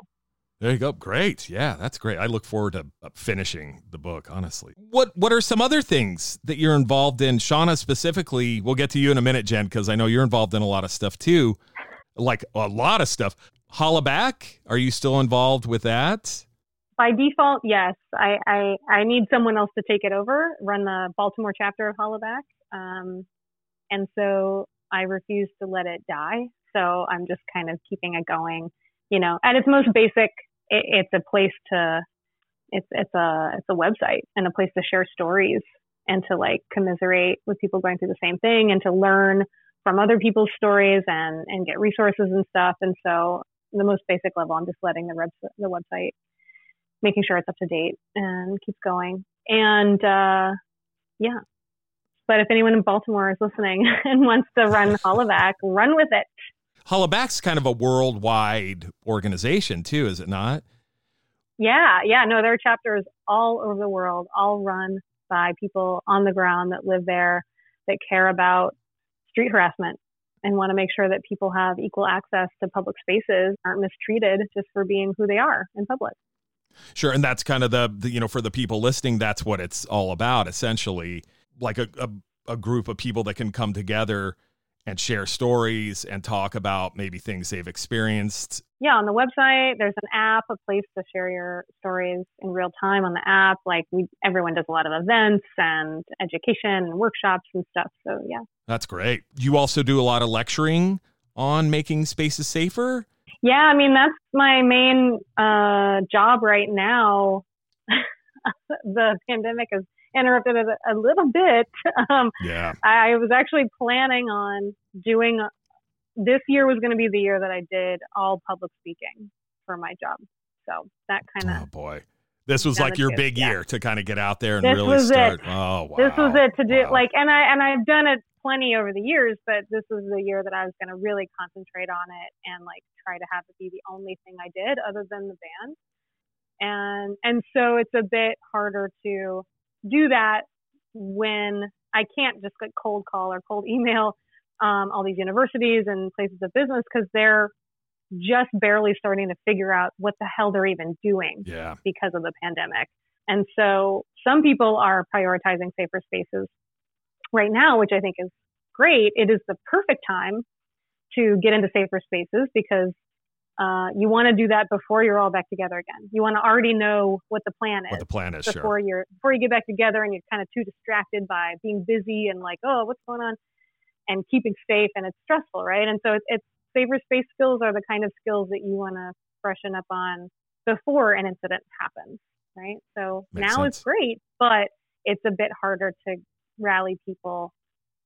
There you go. Great. Yeah, that's great. I look forward to uh, finishing the book, honestly. What what are some other things that you're involved in? Shawna specifically, we'll get to you in a minute, Jen, because I know you're involved in a lot of stuff too. Like a lot of stuff. Hollaback, are you still involved with that? By default, yes. I, I, I need someone else to take it over, run the Baltimore chapter of Hollaback. Um, and so I refuse to let it die. So I'm just kind of keeping it going. You know, at its most basic, it, it's a place to, it's, it's a, it's a website and a place to share stories and to like commiserate with people going through the same thing and to learn from other people's stories and, and get resources and stuff. And so the most basic level, I'm just letting the, webs- the website making sure it's up to date and keeps going. And uh, yeah, but if anyone in Baltimore is listening and wants to run Hollaback, run with it. Hollaback's kind of a worldwide organization too, is it not? Yeah, yeah. No, there are chapters all over the world, all run by people on the ground that live there that care about street harassment and want to make sure that people have equal access to public spaces, aren't mistreated just for being who they are in public. Sure, and that's kind of the, the you know for the people listening, that's what it's all about, essentially, like a, a a group of people that can come together and share stories and talk about maybe things they've experienced. Yeah, on the website, there's an app, a place to share your stories in real time on the app. Like we, everyone does a lot of events and education and workshops and stuff. So yeah. That's great. You also do a lot of lecturing on making spaces safer. Yeah, I mean that's my main uh, job right now. the pandemic has interrupted it a, a little bit. Um, Yeah. I was actually planning on doing. This year was going to be the year that I did all public speaking for my job. So that kind of Oh boy. This was like your good. big Yeah. year to kind of get out there and This really start. it. Oh wow. this was it to do Wow. like and i and i've done it plenty over the years but this was the year that i was going to really concentrate on it and like try to have it be the only thing i did other than the band and and so it's a bit harder to do that when I can't just like cold call or cold email um, all these universities and places of business because they're just barely starting to figure out what the hell they're even doing Yeah. because of the pandemic. And so some people are prioritizing safer spaces right now, which I think is great. It is the perfect time to get into safer spaces because uh, you want to do that before you're all back together again. You want to already know what the plan What is the plan is, sure. before you're before you get back together and you're kind of too distracted by being busy and like, oh, what's going on, and keeping safe, and it's stressful, right? And so it's, it's safer space skills are the kind of skills that you want to freshen up on before an incident happens, right? So Makes now sense. is great, but it's a bit harder to rally people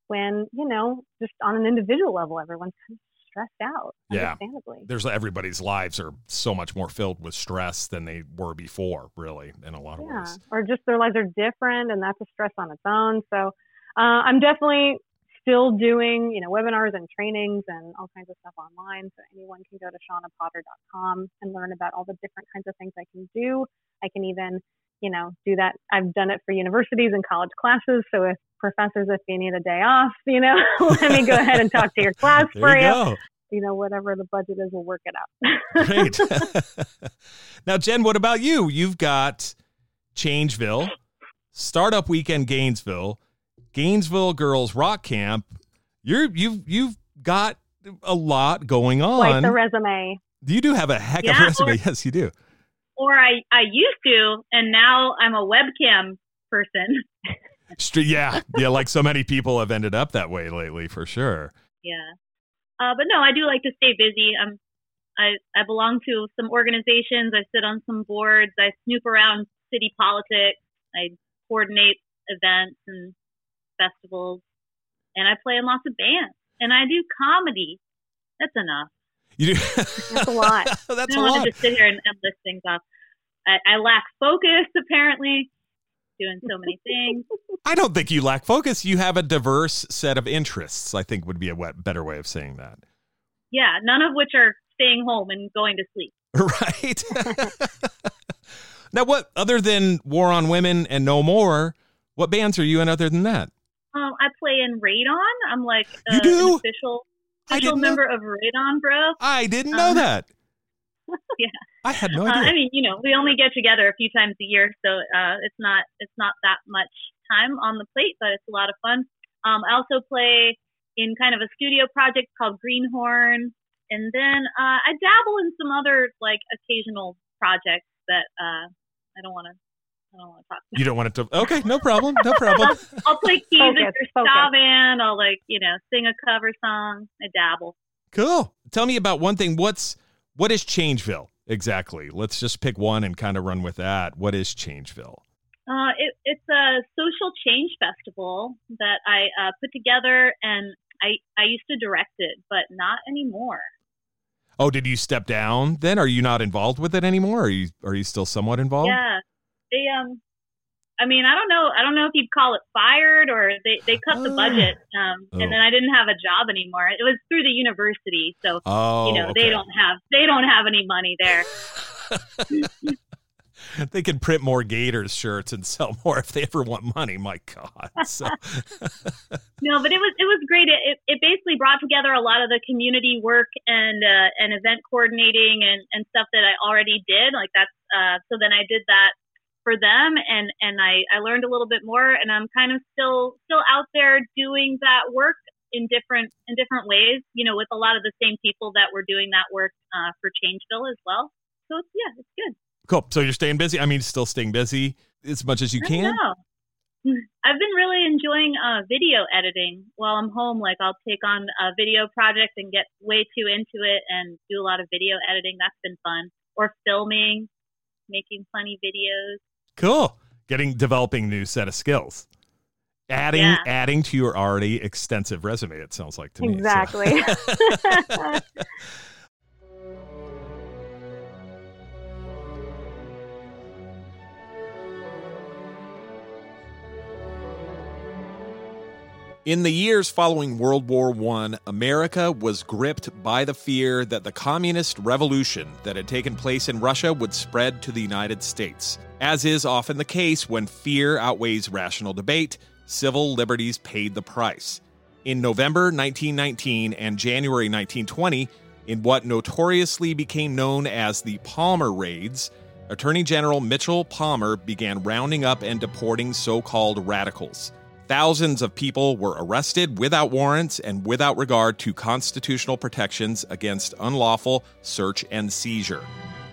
when you know just on an individual level, everyone's kind of stressed out, Yeah. understandably. There's everybody's lives are so much more filled with stress than they were before, really, in a lot of yeah, ways. or just their lives are different, and that's a stress on its own. So uh, I'm definitely still doing, you know, webinars and trainings and all kinds of stuff online. So anyone can go to shawnapotter.com and learn about all the different kinds of things I can do. I can even, you know, do that. I've done it for universities and college classes. So if professors, if you need a day off, you know, let me go ahead and talk to your class for you you. You know, whatever the budget is, we'll work it out. Great. now, Jen, what about you? You've got Changeville, Startup Weekend Gainesville, Gainesville Girls Rock Camp. You're you've you've got a lot going Quite on. the resume. you do have a heck of a resume. yes, you do. Or I, I used to, and now I'm a webcam person. Yeah, yeah. Like so many people have ended up that way lately, for sure. Yeah. Uh, but no, I do like to stay busy. I'm, I, I belong to some organizations. I sit on some boards. I snoop around city politics. I coordinate events and festivals. And I play in lots of bands. And I do comedy. That's enough. You do. That's a lot. That's I a don't want lot. to just sit here and, and list things off. I, I lack focus, apparently, doing so many things. I don't think you lack focus. You have a diverse set of interests. I think would be a wet, better way of saying that. Yeah, none of which are staying home and going to sleep. Right. now, what other than War on Women and No More? What bands are you in other than that? Um, I play in Radon. I'm like uh, You do? an official I didn't know- member of Radon, bro. I didn't know Um, that. yeah. I had no Uh, idea. I mean, you know, we only get together a few times a year, so uh, it's not it's not that much time on the plate, but it's a lot of fun. Um, I also play in kind of a studio project called Greenhorn, and then uh, I dabble in some other like occasional projects that uh, I don't want to I don't want to talk you don't want it to. Okay, no problem. No problem. I'll play keys Focus, or focus. ska band. I'll like you know sing a cover song. I dabble. Cool. Tell me about one thing. What's what is Changeville exactly? Let's just pick one and kind of run with that. What is Changeville? Uh, it, it's a social change festival that I uh, put together, and I I used to direct it, but not anymore. Oh, did you step down? Then are you not involved with it anymore? Are you are you still somewhat involved? Yeah, they um, I mean, I don't know, I don't know if you'd call it fired or they they cut the Ah. budget, um, Oh. and then I didn't have a job anymore. It was through the university, so Oh, you know okay. they don't have they don't have any money there. they can print more Gators shirts and sell more if they ever want money. My God. So, No, but it was it was great. It, it it basically brought together a lot of the community work and uh, and event coordinating and, and stuff that I already did. Like that's uh, so then I did that for them and and I I learned a little bit more and I'm kind of still still out there doing that work in different in different ways. You know, with a lot of the same people that were doing that work uh, for Changeville as well. So it's, yeah, it's good. cool. So you're staying busy. I mean, still staying busy as much as you I can. know. I've been really enjoying uh, video editing while I'm home. Like I'll take on a video project and get way too into it and do a lot of video editing. That's been fun. Or filming, making funny videos. Cool. Getting developing new set of skills. Adding Yeah. adding to your already extensive resume. It sounds like to me. so. In the years following World War I, America was gripped by the fear that the communist revolution that had taken place in Russia would spread to the United States. As is often the case when fear outweighs rational debate, civil liberties paid the price. In November 1919 and January 1920, in what notoriously became known as the Palmer Raids, Attorney General Mitchell Palmer began rounding up and deporting so called radicals. Thousands of people were arrested without warrants and without regard to constitutional protections against unlawful search and seizure.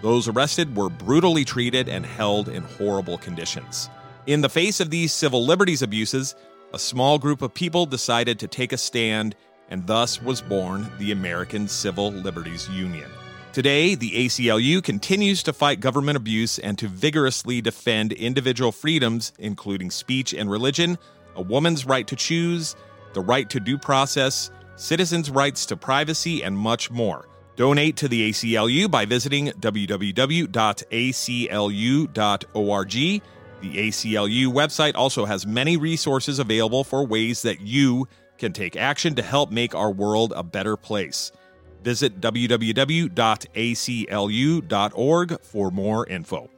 Those arrested were brutally treated and held in horrible conditions. In the face of these civil liberties abuses, a small group of people decided to take a stand, and thus was born the American Civil Liberties Union. Today, the ACLU continues to fight government abuse and to vigorously defend individual freedoms, including speech and religion, a woman's right to choose, the right to due process, citizens' rights to privacy, and much more. Donate to the ACLU by visiting www.aclu.org. The ACLU website also has many resources available for ways that you can take action to help make our world a better place. Visit www.aclu.org for more info.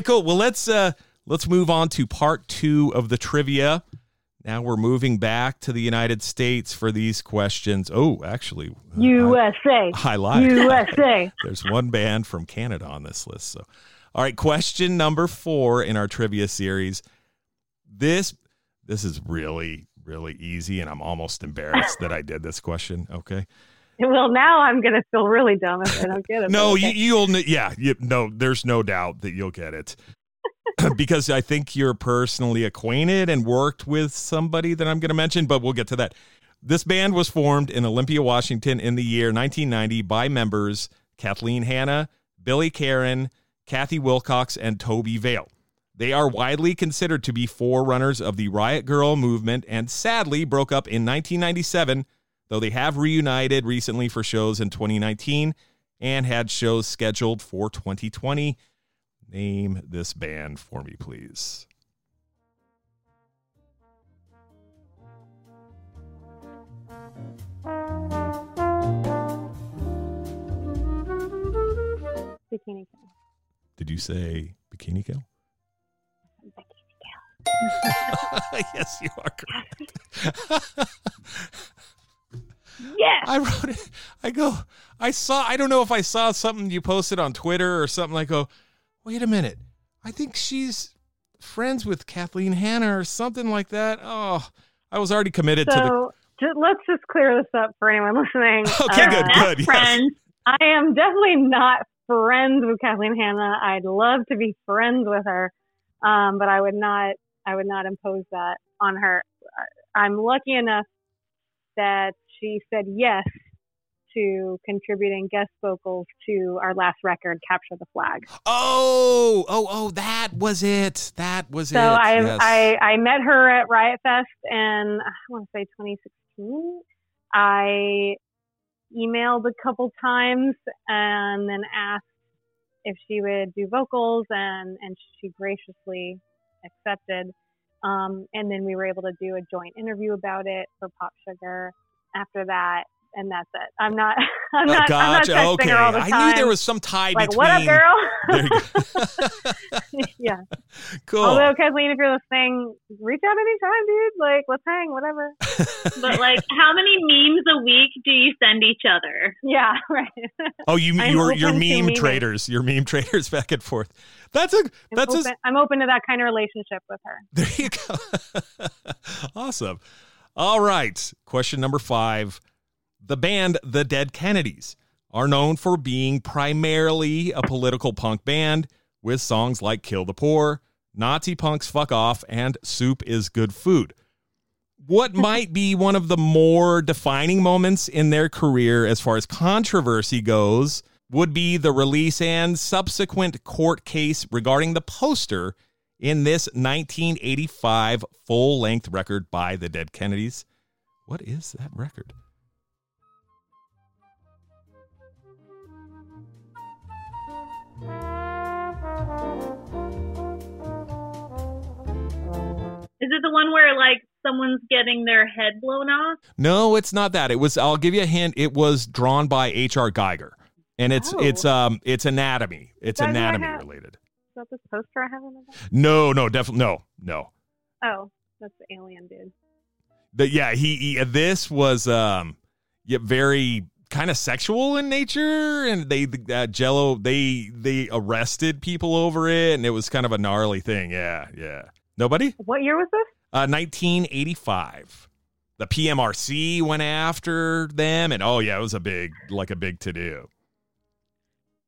Right, cool. Well, let's uh let's move on to part 2 of the trivia. Now we're moving back to the United States for these questions. Oh, actually, USA. I, I lied. USA. There's one band from Canada on this list. So, all right, question number 4 in our trivia series. This this is really really easy and I'm almost embarrassed that I did this question, okay? Well, now I'm going to feel really dumb if I don't get it. no, okay. you, you'll yeah, you, no, there's no doubt that you'll get it. because I think you're personally acquainted and worked with somebody that I'm going to mention, but we'll get to that. This band was formed in Olympia, Washington in the year 1990 by members Kathleen Hanna, Billy Karren, Kathi Wilcox, and Tobi Vail. They are widely considered to be forerunners of the Riot Grrrl movement and sadly broke up in 1997, though they have reunited recently for shows in 2019 and had shows scheduled for 2020. Name this band for me, please. Bikini Kill. Did you say Bikini Kill? yes, you are correct. Yes. I wrote it. I go, I saw, I don't know if I saw something you posted on Twitter or something. I go, wait a minute. I think she's friends with Kathleen Hanna or something like that. Oh, I was already committed to the. So let's just clear this up for anyone listening. Okay, Uh, good, good. Yes. friends. I am definitely not friends with Kathleen Hanna. I'd love to be friends with her, um, but I would not. I would not impose that on her. I'm lucky enough that she said yes to contributing guest vocals to our last record, "Capture the Flag." Oh, oh, oh, that was it. That was So it. I, yes. I I met her at Riot Fest in I want to say 2016. I emailed a couple times and then asked if she would do vocals and and she graciously accepted. Um, and then we were able to do a joint interview about it for Pop Sugar. After that, and that's it. I'm not. I'm Oh, not. gotcha. I'm not texting okay. her all the time. I knew there was some tie like, between. what up, girl? There you go. yeah. cool. Although Kathleen, if you're listening, reach out anytime, dude. Like, let's hang, whatever. But like, how many memes a week do you send each other? Yeah, right. oh, you you're, you're meme traders. You're meme traders back and forth. That's a I'm, that's a open, I'm open to that kind of relationship with her. There you go. awesome. All right. Question number five. The band The Dead Kennedys are known for being primarily a political punk band with songs like Kill the Poor, Nazi Punks Fuck Off, and Soup is Good Food. What might be one of the more defining moments in their career as far as controversy goes would be the release and subsequent court case regarding the poster in this 1985 full length record by the Dead Kennedys. What is that record? Is it the one where like someone's getting their head blown off? No, it's not that. It was I'll give you a hint. It was drawn by H.R. Giger. And it's Oh. it's um it's anatomy. It's that anatomy have? related. This poster I have in the back? No, no, definitely no, no. Oh, that's the alien dude. The, yeah, he, he this was um yeah, very kind of sexual in nature and they uh, Jello they they arrested people over it and it was kind of a gnarly thing. Yeah, yeah. Nobody? What year was this? Uh 1985. The PMRC went after them and oh yeah, it was a big like a big to do.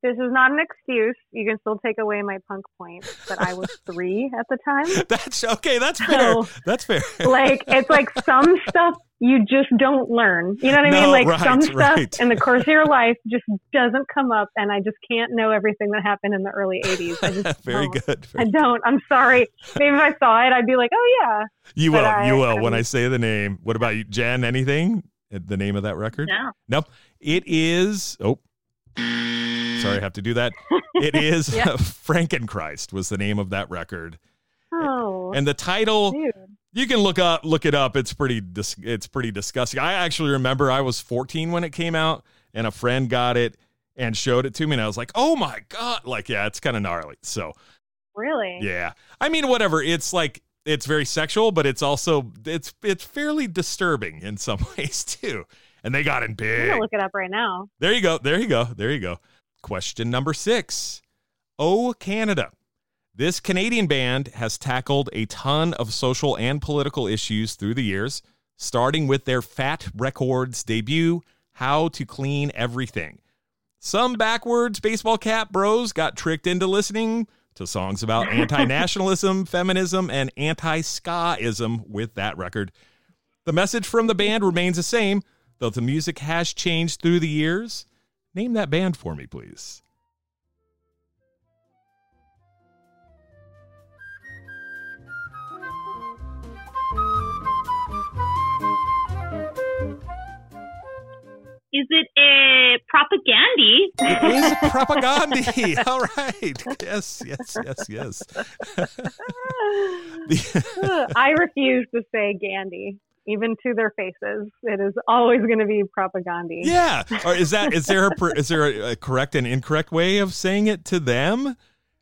This is not an excuse. You can still take away my punk points, but I was three at the time. That's okay, that's fair. So- That's fair. Like, it's like some stuff you just don't learn. You know what I No, mean? Like, right, some stuff right. in the course of your life just doesn't come up, and I just can't know everything that happened in the early 80s. I just very don't. good. I don't. I'm sorry. Maybe if I saw it, I'd be like, oh, yeah. You But will. I- you will. when I'm- I say the name. What about you, Jen? Anything? Uh, The name of that record? No. Nope. It is. Oh, sorry, I have to do that. It is Yeah. Frankenchrist was the name of that record, Oh, and the title. dude. You can look up, look it up. It's pretty, dis- it's pretty disgusting. I actually remember I was 14 when it came out, and a friend got it and showed it to me, and I was like, "Oh my god!" Like, yeah, it's kind of gnarly. So, Really? yeah, I mean, whatever. It's like it's very sexual, but it's also it's it's fairly disturbing in some ways too. And they got in I'm big. going to look it up right now. There you go. There you go. There you go. Question number six. Oh, Canada. This Canadian band has tackled a ton of social and political issues through the years, starting with their Fat Wreck Chords debut, How to Clean Everything. Some backwards baseball cap bros got tricked into listening to songs about anti nationalism, feminism, and anti skaism with that record. The message from the band remains the same, though the music has changed through the years. Name that band for me, please. Is it a propaganda? It is propaganda. All right. Yes, yes, yes, yes. I refuse to say Gandhi even to their faces. It is always going to be propaganda. Yeah. Or is that is there a, is there a, a correct and incorrect way of saying it to them?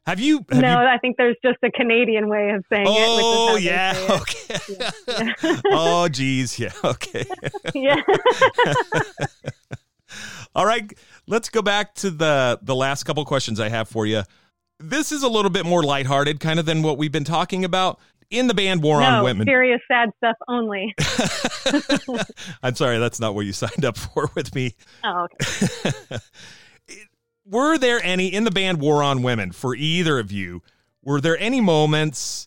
Have you? Have no, you... I think there's just a Canadian way of saying oh, it. Oh yeah. Okay. Yeah. oh, geez. Yeah. Okay. yeah. All right. Let's go back to the the last couple questions I have for you. This is a little bit more lighthearted, kind of than what we've been talking about in the band War no, on Women. Serious, sad stuff only. I'm sorry, that's not what you signed up for with me. Oh, okay were there any in the band War on Women for either of you? Were there any moments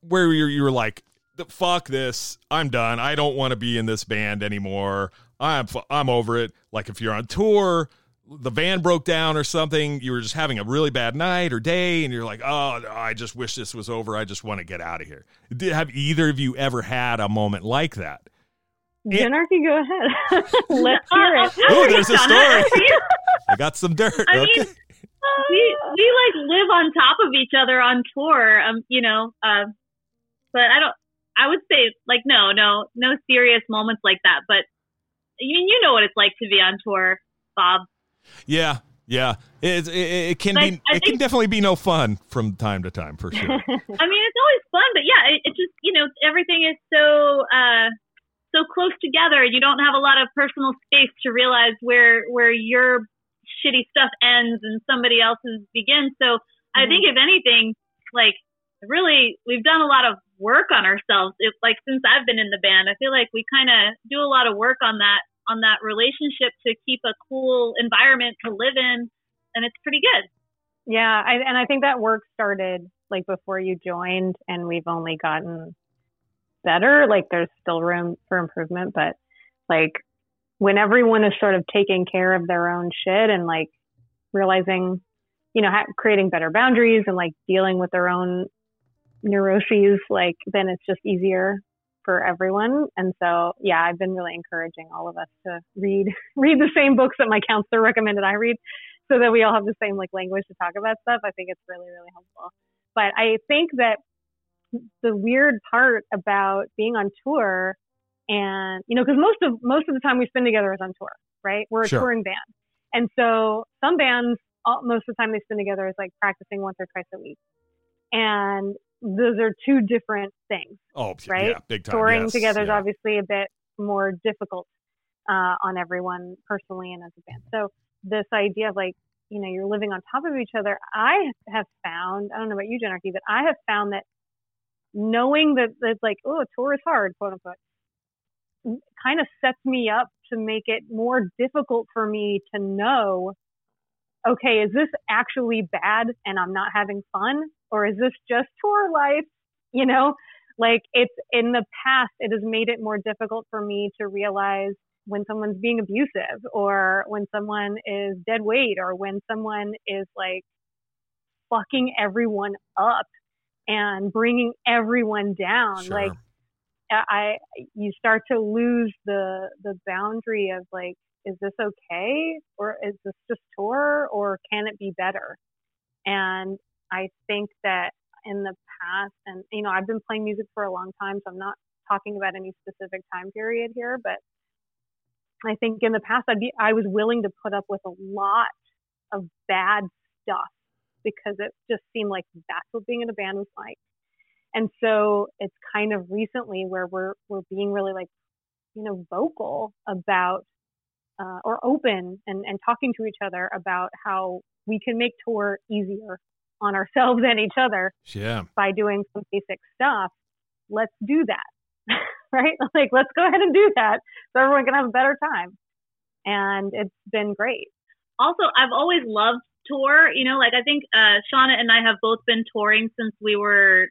where you you were like, "Fuck this! I'm done. I don't want to be in this band anymore. I'm I'm over it." Like if you're on tour, the van broke down or something, you were just having a really bad night or day, and you're like, "Oh, I just wish this was over. I just want to get out of here." Did, have either of you ever had a moment like that? Jenarchy, go ahead. Let's hear it. Oh, there's a story. I got some dirt. I okay. mean, we we like live on top of each other on tour. Um, you know, uh, but I don't. I would say like no, no, no serious moments like that. But you you know what it's like to be on tour, Bob. Yeah, yeah. It it, it can like, be. I it can definitely be no fun from time to time for sure. I mean, it's always fun, but yeah, it, it just you know everything is so. uh so close together you don't have a lot of personal space to realize where where your shitty stuff ends and somebody else's begins so mm-hmm. i think if anything like really we've done a lot of work on ourselves if like since i've been in the band i feel like we kind of do a lot of work on that on that relationship to keep a cool environment to live in and it's pretty good yeah I, and i think that work started like before you joined and we've only gotten better. Like there's still room for improvement, but like when everyone is sort of taking care of their own shit and like realizing, you know, ha- creating better boundaries and like dealing with their own neuroses, like then it's just easier for everyone. And so, yeah, I've been really encouraging all of us to read read the same books that my counselor recommended I read, so that we all have the same like language to talk about stuff. I think it's really really helpful. But I think that the weird part about being on tour and you know because most of most of the time we spend together is on tour right we're a sure. touring band and so some bands all, most of the time they spend together is like practicing once or twice a week and those are two different things oh right yeah, big time touring yes, together yeah. is obviously a bit more difficult uh, on everyone personally and as a band so this idea of like you know you're living on top of each other i have found i don't know about you Jenarchy but i have found that knowing that it's like, oh, tour is hard, quote unquote, kind of sets me up to make it more difficult for me to know, okay, is this actually bad and I'm not having fun? Or is this just tour life? You know, like it's in the past, it has made it more difficult for me to realize when someone's being abusive or when someone is dead weight or when someone is like fucking everyone up and bringing everyone down. Sure. Like I, you start to lose the the boundary of like, is this okay, or is this just tour, or can it be better? And I think that in the past, and you know, I've been playing music for a long time, so I'm not talking about any specific time period here, but I think in the past I'd be I was willing to put up with a lot of bad stuff because it just seemed like that's what being in a band was like. And so it's kind of recently where we're we're being really like, you know, vocal about uh, or open and, and talking to each other about how we can make tour easier on ourselves and each other yeah. by doing some basic stuff. Let's do that. right? Like let's go ahead and do that so everyone can have a better time. And it's been great. Also, I've always loved tour. You know, like I think uh, Shawna and I have both been touring since we were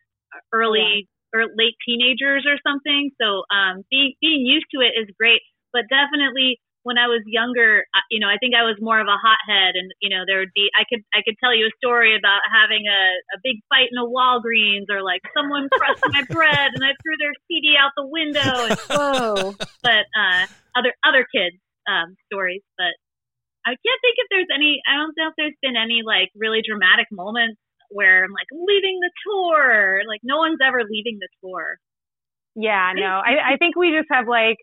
early yeah. or late teenagers or something. So um, being being used to it is great. But definitely when I was younger, you know, I think I was more of a hothead, and you know, there would be I could I could tell you a story about having a, a big fight in a Walgreens, or like someone crushed my bread and I threw their CD out the window. And, Whoa! But uh, other other kids, um, stories. But I can't think if there's any. I don't know if there's been any like really dramatic moments where I'm like leaving the tour. Like no one's ever leaving the tour. Yeah, no. I, I think we just have like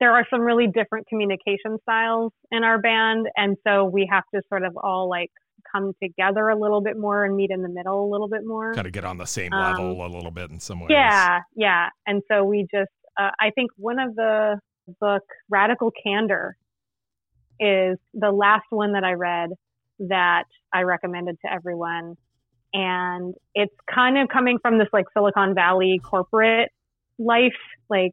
there are some really different communication styles in our band, and so we have to sort of all like come together a little bit more and meet in the middle a little bit more. Kind of get on the same Um, level a little bit in some ways. Yeah, yeah. And so we just, uh, I think one of the book, Radical Candor, is the last one that I read that I recommended to everyone. And it's kind of coming from this like Silicon Valley corporate life, like,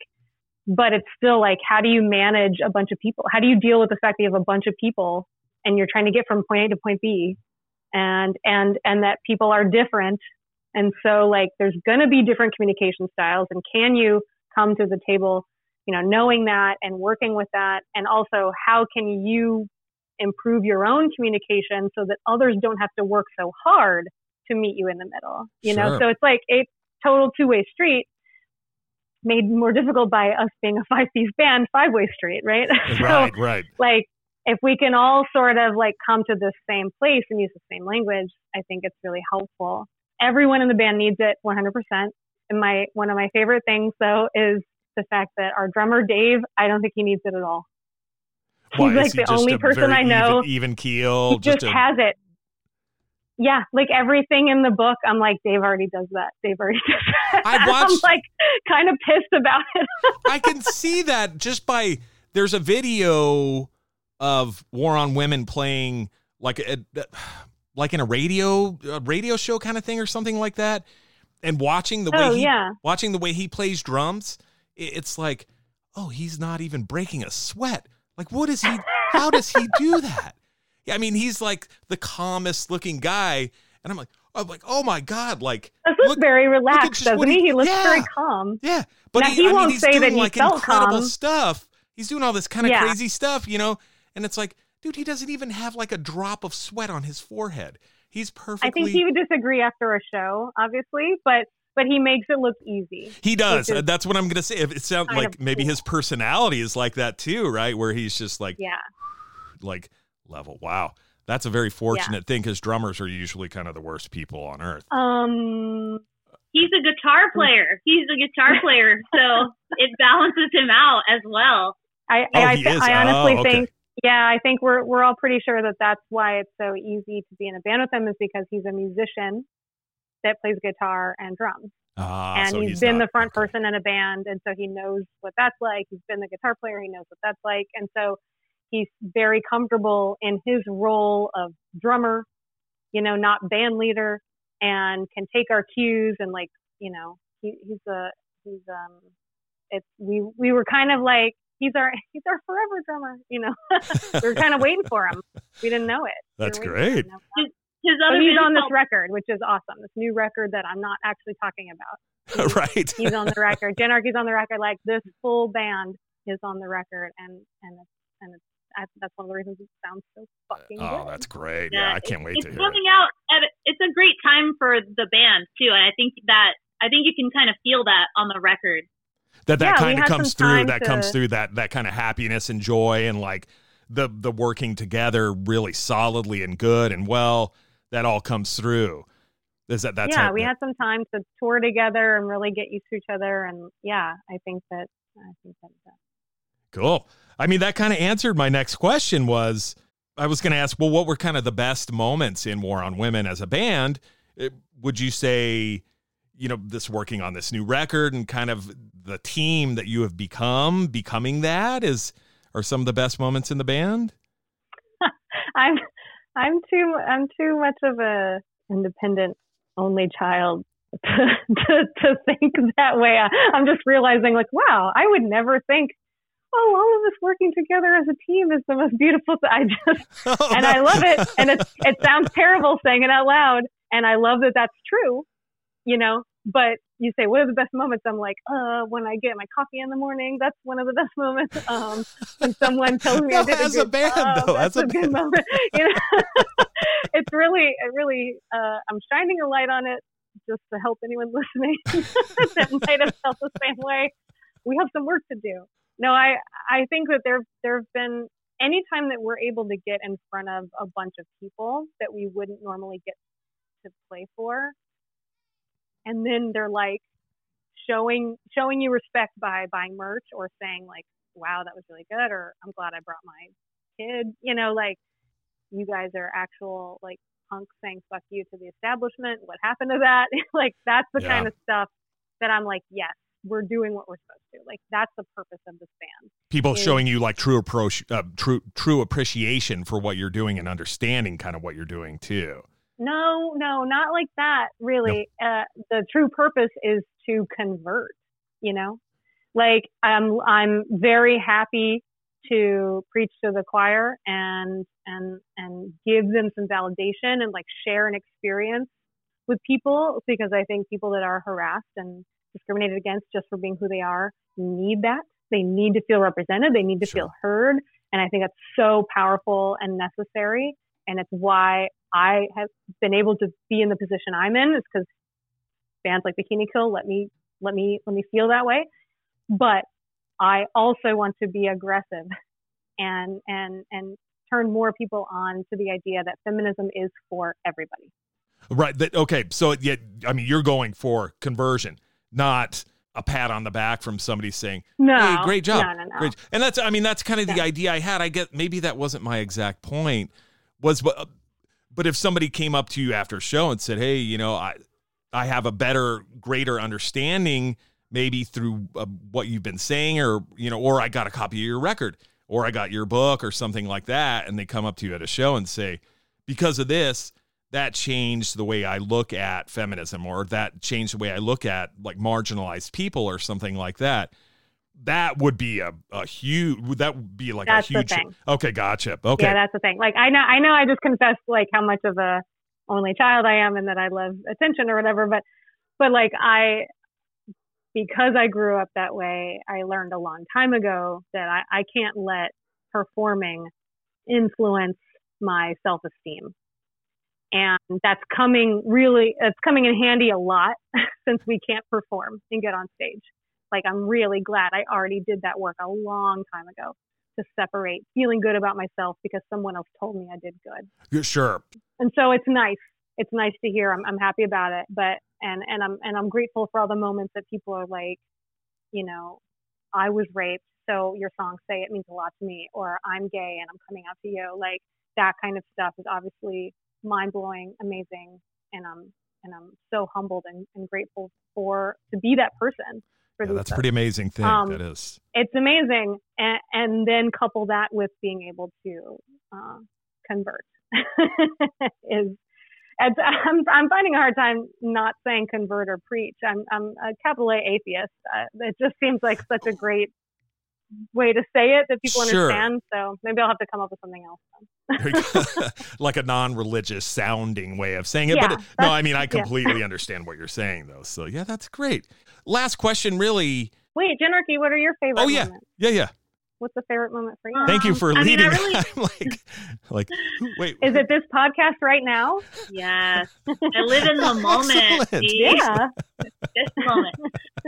but it's still like, how do you manage a bunch of people? How do you deal with the fact that you have a bunch of people and you're trying to get from point A to point B? And, and, and that people are different. And so like there's going to be different communication styles. And can you come to the table, you know, knowing that and working with that? And also how can you improve your own communication so that others don't have to work so hard to meet you in the middle. You know, so it's like a total two-way street made more difficult by us being a five-piece band, five-way street, right? so Right, right. like if we can all sort of like come to the same place and use the same language, I think it's really helpful. Everyone in the band needs it 100%. And my one of my favorite things though is the fact that our drummer Dave, I don't think he needs it at all. Why, He's like he the just only person I know. Even, even keel. he just a- has it. Yeah, like everything in the book, I'm like Dave already does that. Dave already does that. I I'm like kind of pissed about it. I can see that just by there's a video of War on Women playing like a, like in a radio a radio show kind of thing or something like that, and watching the way oh he yeah. watching the way he plays drums, it's like, oh, he's not even breaking a sweat. Like, what is he? How does he do that? I mean, he's like the calmest looking guy, and I'm like, I'm like, oh my god, like, This is look- very relaxed, doesn't he- he? Looks yeah. very calm. yeah. But Now, he, he I mean, won't he's say that doing he like felt incredible calm. stuff. He's doing all this kind of Yeah. crazy stuff, you know, and it's like, dude, he doesn't even have like a drop of sweat on his forehead. He's perfectly. I think he would disagree after a show, obviously, but but he makes it look easy. He does. is That's what I'm gonna say. If It sounds like maybe cool. his personality is like that too, right? Where he's just like Yeah. like level. Wow, that's a very fortunate thing because drummers are usually kind of the worst people on earth. Um. He's a guitar player. He's a guitar player, so it balances him out as well. I Oh, I, I, honestly Oh, okay. think. Yeah, I think we're we're all pretty sure that that's why it's so easy to be in a band with him is because he's a musician that plays guitar and drums, Ah, and so he's been not- the front okay. person in a band, and so he knows what that's like. He's been the guitar player, he knows what that's like, and so he's very comfortable in his role of drummer, you know, not band leader, and can take our cues and like, you know, he, he's a he's um, it's we we were kind of like he's our he's our forever drummer, you know. we were kind of waiting for him. We didn't know it. That's were waiting for great. him. His So other he's on this record, which is awesome. This new record that I'm not actually talking about. right. He's on the record. Jenarchy's on the record. Like this full band is on the record, and and it's, and it's, I- that's one of the reasons it sounds so fucking uh, Oh, good. that's great. Yeah, I can't wait it's to hear coming it. out at it's a great time for the band too and i think that i think you can kind of feel that on the record That that Yeah, kind of comes through. That comes through. That that kind of happiness and joy and like the the working together really solidly and good and well. That all comes through. Is that that's yeah, how- we had some time to tour together and really get used to each other, and yeah, I think that I think that. that Cool. I mean, that kind of answered my next question was I was going to ask, well, what were kind of the best moments in War on Women as a band? It- would you say, you know, this working on this new record and kind of the team that you have become, becoming that is are some of the best moments in the band? I'm I'm too I'm too much of a independent only child to to, to think that way. I, I'm just realizing like, wow, I would never think. Oh, all of us working together as a team is the most beautiful thing. I just and I love it. And it it sounds terrible saying it out loud, and I love that that's true, you know. But you say, what are the best moments? I'm like, uh, when I get my coffee in the morning, that's one of the best moments. Um, when someone tells me I did a as a good band, though, that's as a a, good moment. You know, it's really, it really, uh, I'm shining a light on it just to help anyone listening that might have felt the same way. We have some work to do. No, I I think that there there have been anytime that we're able to get in front of a bunch of people that we wouldn't normally get to play for, and then they're like showing showing you respect by buying merch or saying like, "Wow, that was really good," or "I'm glad I brought my kid," you know, like you guys are actual like punks saying "fuck you" to the establishment. What happened to that? like that's the Yeah. kind of stuff that I'm like, yes, we're doing what we're supposed to. Like that's the purpose of this band. People is- showing you like true approach, uh, true true appreciation for what you're doing and understanding kind of what you're doing too. No, no, not like that. Really, uh, the true purpose is to convert. You know, like I'm I'm very happy to preach to the choir and and and give them some validation and like share an experience with people because I think people that are harassed and discriminated against just for being who they are need that. They need to feel represented. They need to Sure. feel heard. And I think that's so powerful and necessary. And it's why I have been able to be in the position I'm in is because bands like Bikini Kill let me let me let me feel that way. But I also want to be aggressive and and and turn more people on to the idea that feminism is for everybody. Right. That, okay. So yeah, I mean, you're going for conversion, not a pat on the back from somebody saying, No, "Hey, great job, No, no, no. great." And that's, I mean, that's kind of the idea I had. I get maybe that wasn't my exact point. Was but, but if somebody came up to you after a show and said, "Hey, you know, I, I have a better, greater understanding." Maybe through uh, what you've been saying, or you know, or I got a copy of your record, or I got your book, or something like that, and they come up to you at a show and say, because of this, that changed the way I look at feminism or that changed the way I look at like marginalized people or something like that. That would be a, a huge that would be like That's a huge. Okay, gotcha. Okay. Yeah, that's the thing. Like I know I know I just confessed like how much of a only child I am and that I love attention or whatever, but but like I because I grew up that way, I learned a long time ago that I, I can't let performing influence my self esteem. And that's coming really, it's coming in handy a lot since we can't perform and get on stage. Like, I'm really glad I already did that work a long time ago to separate feeling good about myself because someone else told me I did good Sure. and so it's nice. It's nice to hear. I'm, I'm happy about it, but and and I'm and I'm grateful for all the moments that people are like, you know, I was raped, so your song "Say It" means a lot to me, or I'm gay and I'm coming out to you. Like that kind of stuff is obviously mind blowing, amazing, and I'm and I'm so humbled and, and grateful for to be that person. For Yeah, that's a pretty amazing thing. Um, that is. it's amazing and, and then couple that with being able to uh, convert is it's, I'm, I'm finding a hard time not saying convert or preach i'm, I'm a capital a atheist uh, it just seems like such a great way to say it that people Sure. understand so maybe i'll have to come up with something else like a non-religious sounding way of saying it. Yeah, but it- no, I mean I yeah. completely understand what you're saying though. So yeah, that's great. Last question, really. wait jenarchy what are your favorite Oh yeah, moments yeah, yeah. what's the favorite moment for you Thank you Um, for I mean, leading. I really- I'm like, like, wait. is it this podcast right now Yes. I live in the moment. Yeah this moment.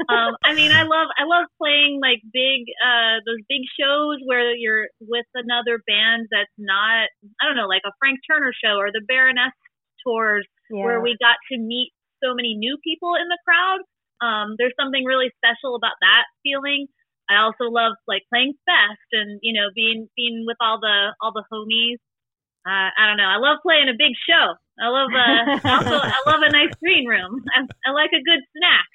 Um, I mean, I love I love playing like big uh those big shows where you're with another band that's not I don't know like a Frank Turner show or the Baroness tours yeah where we got to meet so many new people in the crowd. Um, there's something really special about that feeling. I also love like playing fest and you know being being with all the all the homies. Uh, I don't know. I love playing a big show. I love uh, also I love a nice green room. I, I like a good snack.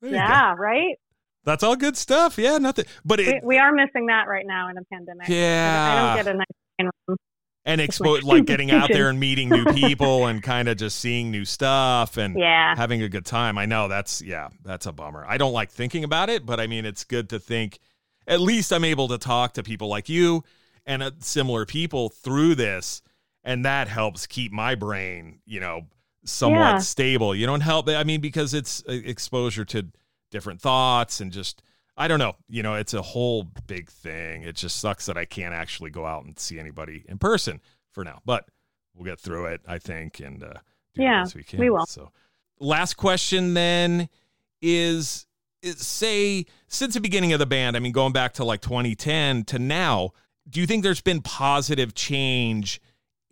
There yeah right That's all good stuff. Yeah, nothing. But we, it we are missing that right now in a pandemic. Yeah. I don't get a nice room. and It's expo like like getting out there and meeting new people and kind of just seeing new stuff and Yeah. having a good time. I know that's yeah, that's a bummer. I don't like thinking about it, but I mean it's good to think at least I'm able to talk to people like you and uh, similar people through this and that helps keep my brain, you know, somewhat Yeah. stable. You don't help I mean because it's uh, exposure to different thoughts and just I don't know, you know, it's a whole big thing. It just sucks that I can't actually go out and see anybody in person for now, but we'll get through it, I think, and uh, do Yeah, we can. we will. So, last question then is say since the beginning of the band, I mean, going back to like 2010 to now, do you think there's been positive change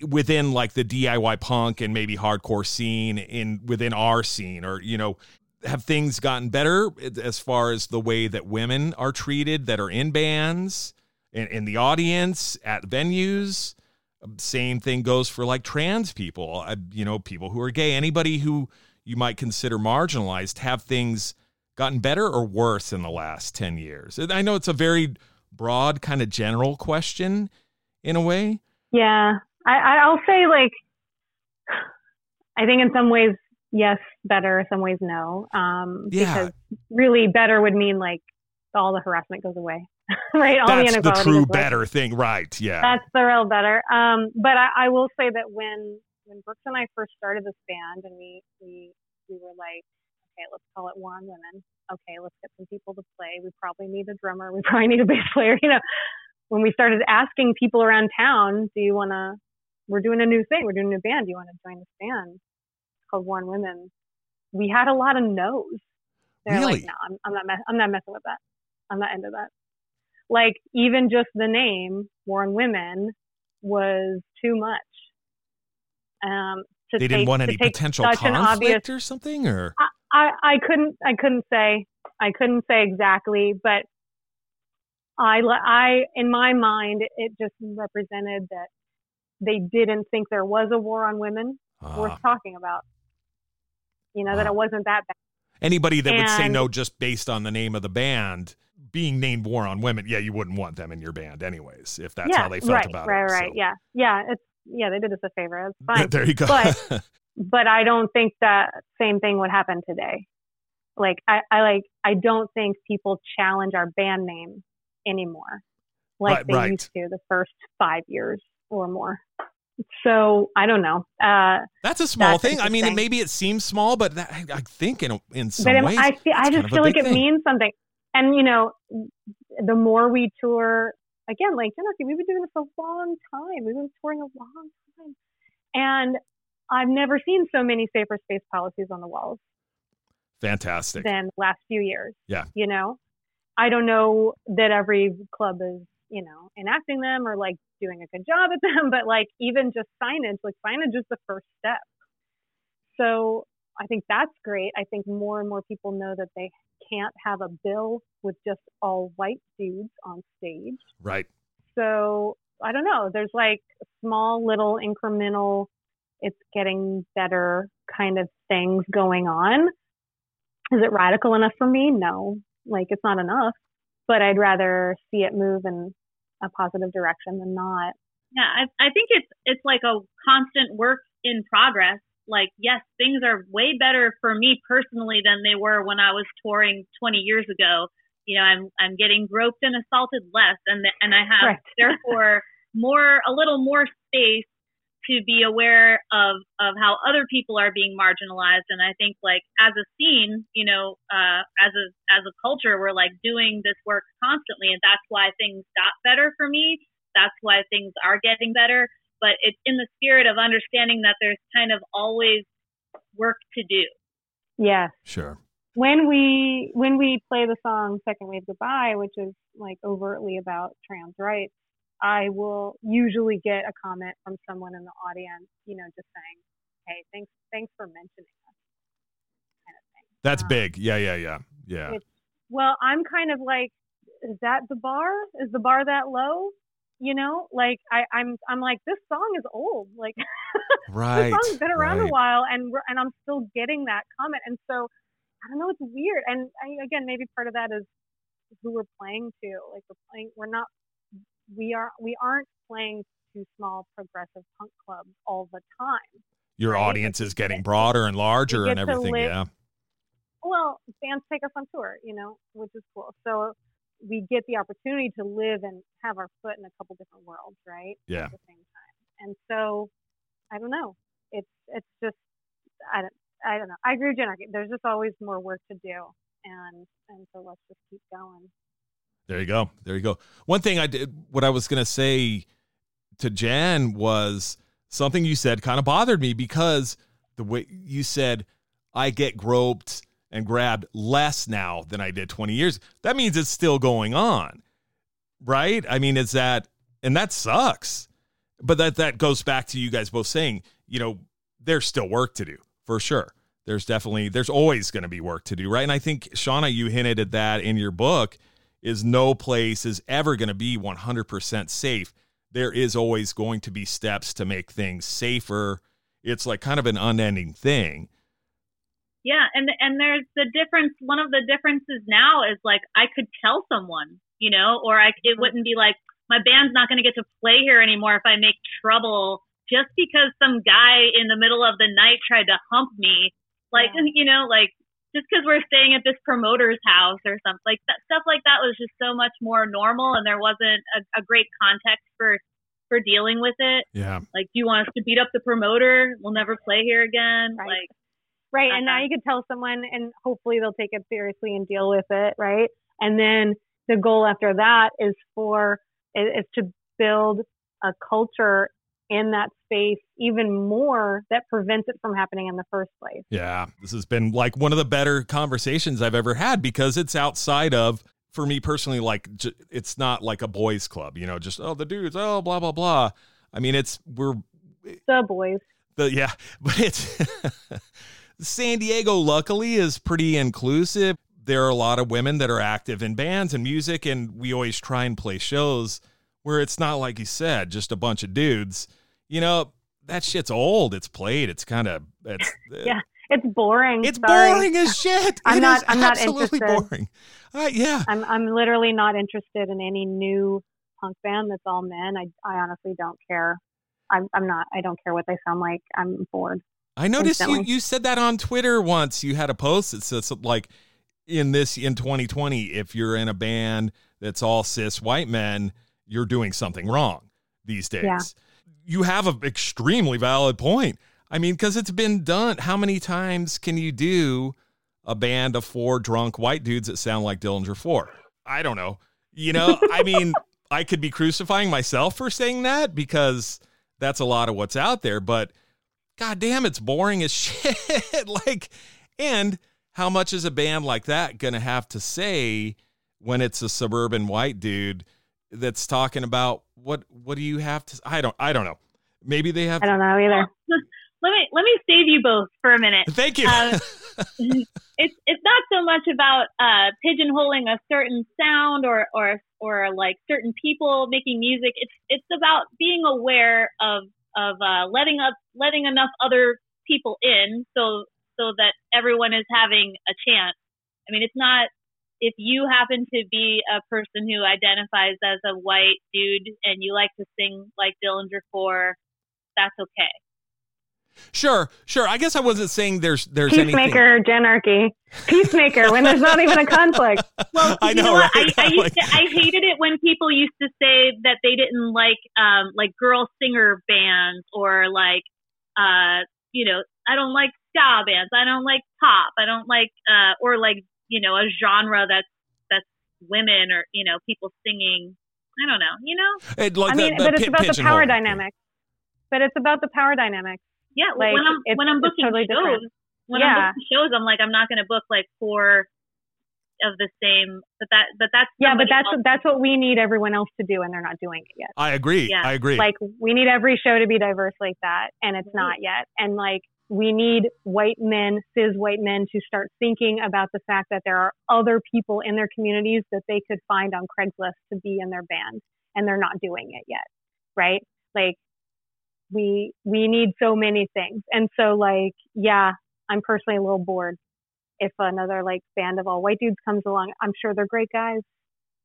within like the DIY punk and maybe hardcore scene in within our scene or you know have things gotten better as far as the way that women are treated that are in bands in, in the audience at venues? Same thing goes for like trans people. You know people who are gay. Anybody who you might consider marginalized have things gotten better or worse in the last 10 years? I know it's a very broad kind of general question in a way. Yeah I, I'll say like, I think in some ways, yes, better. Some ways, no. Um, Yeah. Because really, better would mean like all the harassment goes away, right? All the that's the inequality true goes away. better thing right yeah That's the real better. Um, but I, I will say that when when Brooks and I first started this band, and we we we were like, okay, let's call it War on Women. Okay, let's get some people to play. We probably need a drummer. We probably need a bass player. You know, when we started asking people around town, do you want to? We're doing a new thing. We're doing a new band. Do you want to join this band? It's called War on Women. We had a lot of no's. They're Really? like, no, I'm, I'm not. Mess- I'm not messing with that. I'm not into that. Like even just the name War on Women was too much. Um, to they didn't take- want any potential conflict obvious. or something or I, I couldn't I couldn't say I couldn't say exactly, but I I in my mind it just represented that they didn't think there was a war on women Ah. worth talking about. You know that Ah. it wasn't that bad. anybody that would say no just based on the name of the band being named war on women yeah you wouldn't want them in your band anyways if that's yeah, how they felt right, about right, it Right, right. so. Yeah, yeah. It's yeah. They did us a favor. It's fine. there you go But- but I don't think that same thing would happen today. Like I, I like I don't think people challenge our band name anymore like Right, they right. used to the first five years or more. So I don't know. Uh, that's a small That's thing i mean maybe it seems small but that, I, think in in some but ways I feel, I just feel like it thing. means something. And you know, the more we tour, again, like Jennifer, we've been doing this a long time. We've been touring a long time, and I've never seen so many safer space policies on the walls. fantastic than the last few years. Yeah. You know, I don't know that every club is, you know, enacting them or like doing a good job at them, but like even just signage, like signage is the first step. So I think that's great. I think more and more people know that they can't have a bill with just all white dudes on stage. right So I don't know. There's like small little incremental, it's getting better kind of things going on. Is it radical enough for me? No. Like it's not enough, but I'd rather see it move in a positive direction than not. Yeah, I, I think it's it's like a constant work in progress. Like, yes, things are way better for me personally than they were when I was touring 20 years ago. You know, I'm I'm getting groped and assaulted less, and th- and I have Right. therefore more a little more space to be aware of of how other people are being marginalized. And I think like as a scene, you know, uh, as a as a culture, we're like doing this work constantly, and that's why things got better for me that's why things are getting better. But it's in the spirit of understanding that there's kind of always work to do. Yes. sure When we when we play the song Second Wave Goodbye, which is like overtly about trans rights, I will usually get a comment from someone in the audience, you know, just saying, Hey, thanks thanks for mentioning us kind of thing. that's Um, big yeah yeah yeah yeah Well, I'm kind of like, is that the bar? Is the bar that low? You know, like I, I'm, I'm like, this song is old. Like right this song's been around right. a while, and we're, and I'm still getting that comment. And so, I don't know, it's weird. And I, again, maybe part of that is who we're playing to. Like we're playing, we're not, we are, we aren't playing to small progressive punk clubs all the time. your right? audience is getting broader and larger and everything live- yeah well, bands take us on tour, you know, which is cool. So we get the opportunity to live and have our foot in a couple different worlds, right? Yeah. At the same time. And so I don't know. It's it's just I don't I don't know. I agree with Jenna. There's just always more work to do. And and so let's just keep going. There you go. There you go. One thing I did, what I was going to say to Jan was something you said kind of bothered me because the way you said, I get groped and grabbed less now than I did 20 years. That means it's still going on. Right? I mean, is that and that sucks. But that that goes back to you guys both saying, you know, there's still work to do for sure. There's definitely there's always going to be work to do, right? And I think Shawna, you hinted at that in your book. Is no place is ever going to be 100% safe. There is always going to be steps to make things safer. It's like kind of an unending thing. Yeah, and and there's the difference. One of the differences now is like I could tell someone, you know, or I it mm-hmm. wouldn't be like my band's not going to get to play here anymore if I make trouble just because some guy in the middle of the night tried to hump me. Like, yeah. you know, like just because we're staying at this promoter's house or something like that, stuff like that was just so much more normal and there wasn't a, a great context for for dealing with it. Yeah. Like, do you want us to beat up the promoter? We'll never play here again. Right. Like, right. Uh-huh. And now uh-huh. you could tell someone, and hopefully they'll take it seriously and deal with it. Right. And then the goal after that is for is to build a culture in that space even more that prevents it from happening in the first place. Yeah, this has been like one of the better conversations I've ever had because it's outside of for me personally like it's not like a boys club, you know, just oh the dudes, oh blah blah blah. I mean, it's we're the boys. The yeah, but it's San Diego luckily is pretty inclusive there are a lot of women that are active in bands and music, and we always try and play shows where it's not like you said, just a bunch of dudes. You know, that shit's old. It's played. It's kind of it's yeah. It's boring. It's Sorry. boring as shit. I'm it not. I'm not absolutely interested. boring. Uh, yeah. I'm. I'm literally not interested in any new punk band that's all men. I. I honestly don't care. I'm. I'm not. I don't care what they sound like. I'm bored. I noticed you. You said that on Twitter once. You had a post that says like in this in 2020 if you're in a band that's all cis white men you're doing something wrong these days. Yeah. you have an extremely valid point. I mean because it's been done. How many times can you do a band of four drunk white dudes that sound like dillinger 4 i don't know. You know i mean i could be crucifying myself for saying that because that's a lot of what's out there but god damn it's boring as shit. Like and how much is a band like that going to have to say when it's a suburban white dude that's talking about what what do you have to I don't I don't know. Maybe they have I don't know either. let me let me save you both for a minute. Thank you. Uh, it's it's not so much about uh, pigeonholing a certain sound or or or like certain people making music. It's it's about being aware of of uh, letting up letting enough other people in so so that everyone is having a chance. I mean, it's not if you happen to be a person who identifies as a white dude and you like to sing like Dillinger 4, that's okay. Sure, sure. I guess I wasn't saying there's there's any peacemaker anything... peacemaker when there's not even a conflict. Well, I know. know right? I, I, used to, I hated it when people used to say that they didn't like um like girl singer bands or like uh you know I don't like ska bands. I don't like pop. I don't like uh or like you know a genre that's that's women or you know people singing. I don't know. You know. It, like I mean, the, the but it's about the power hole. dynamics. But it's about the power dynamics. Yeah, like, when I'm it's, when I'm booking totally shows, different. when yeah. I'm booking shows, I'm like I'm not going to book like four of the same. But that but that's yeah, but that's else. that's what we need everyone else to do, and they're not doing it yet. I agree. Yeah. I agree. Like we need every show to be diverse like that, and it's not yet. And like we need white men, cis white men, to start thinking about the fact that there are other people in their communities that they could find on Craigslist to be in their band, and they're not doing it yet, right? Like we we need so many things, and so like yeah, I'm personally a little bored if another like band of all white dudes comes along. I'm sure they're great guys,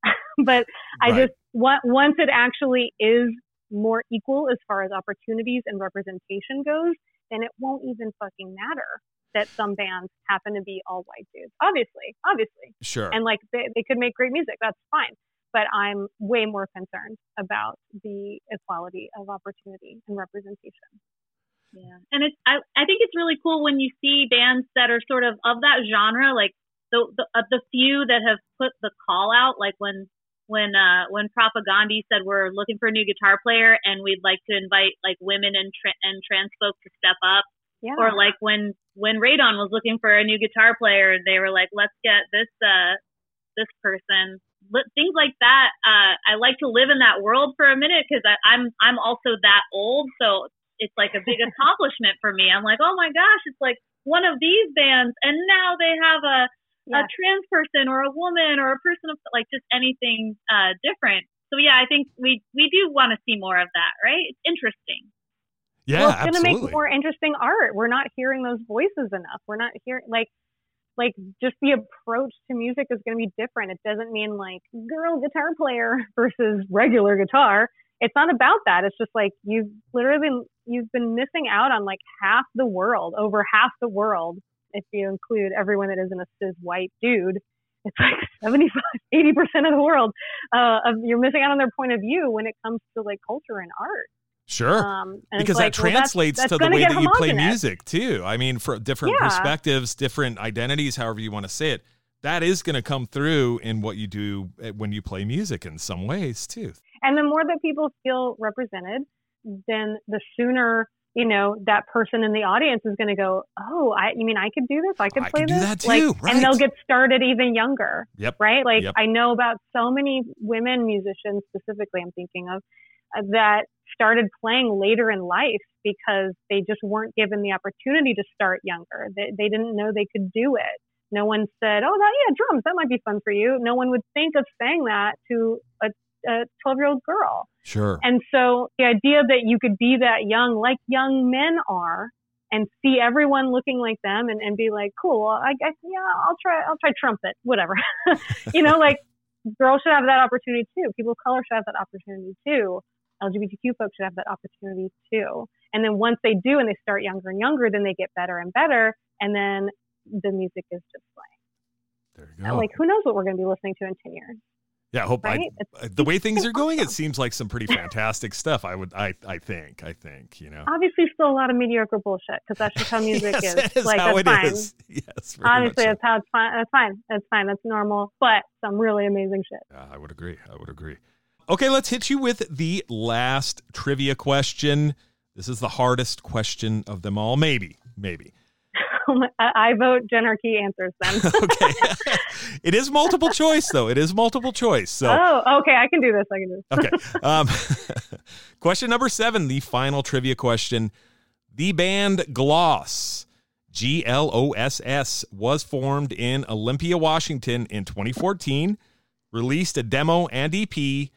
but I Right. just once it actually is more equal as far as opportunities and representation goes, then it won't even fucking matter that some bands happen to be all white dudes. Obviously, obviously. sure. And like they, they could make great music, that's fine. But I'm way more concerned about the equality of opportunity and representation. Yeah, and it's I I think it's really cool when you see bands that are sort of of that genre, like the the, uh, the few that have put the call out, like when when uh when Propagandhi said we're looking for a new guitar player and we'd like to invite like women and tra- and trans folk to step up, Yeah. or like when when Radon was looking for a new guitar player, they were like, let's get this uh, this person. Things like that. Uh, I like to live in that world for a minute because I'm I'm also that old, so it's like a big accomplishment for me. I'm like, oh my gosh, it's like one of these bands, and now they have a yeah. a trans person or a woman or a person of like just anything uh, different. So yeah, I think we we do want to see more of that, right? It's interesting. Yeah, well, it's going to make more interesting art. We're not hearing those voices enough. We're not hearing like like just the approach to music is going to be different. It doesn't mean like girl guitar player versus regular guitar. It's not about that. It's just like you've literally been, you've been missing out on like half the world, over half the world, if you include everyone that isn't a cis white dude. It's like 75, 80% of the world. Uh, of, you're missing out on their point of view when it comes to like culture and art. Sure. Um, because that translates well, that's, that's to the way that you play music too. I mean, for different yeah. perspectives, different identities, however you want to say it, that is going to come through in what you do eh, when you play music in some ways too. And the more that people feel represented, then the sooner you know that person in the audience is going to go, "Oh, I you mean I could do this? I could play I this." that too, like, right. And they'll get started even younger. Yep. Right? Like yep. I know about so many women musicians specifically I'm thinking of uh, that started playing later in life because they just weren't given the opportunity to start younger. They, they didn't know they could do it. No one said, "Oh, that yeah, drums. That might be fun for you." No one would think of saying that to a a 12 year old girl. Sure. And so the idea that you could be that young, like young men are, and see everyone looking like them and, and be like, cool, I guess, yeah, I'll try, I'll try trumpet, whatever. you know, like girls should have that opportunity too. People of color should have that opportunity too. LGBTQ folks should have that opportunity too. And then once they do and they start younger and younger, then they get better and better. And then the music is just playing. There you go. like, who knows what we're going to be listening to in 10 years? Yeah, I hope right? I, uh, the way things are going, it seems like some pretty fantastic stuff. I would, I, I think, I think, you know. Obviously, still a lot of mediocre bullshit because that's just how music yes, is. Like how that's fine. Is. Yes, obviously, so. that's how it's fine. That's fine. That's fine. That's normal. But some really amazing shit. Yeah, I would agree. I would agree. Okay, let's hit you with the last trivia question. This is the hardest question of them all. Maybe, maybe. I vote Jenarchy answers then. okay. it is multiple choice, though. It is multiple choice. So. Oh, okay. I can do this. I can do this. okay. Um, question number seven, the final trivia question. The band Gloss, G L O S S, was formed in Olympia, Washington in 2014, released a demo and EP,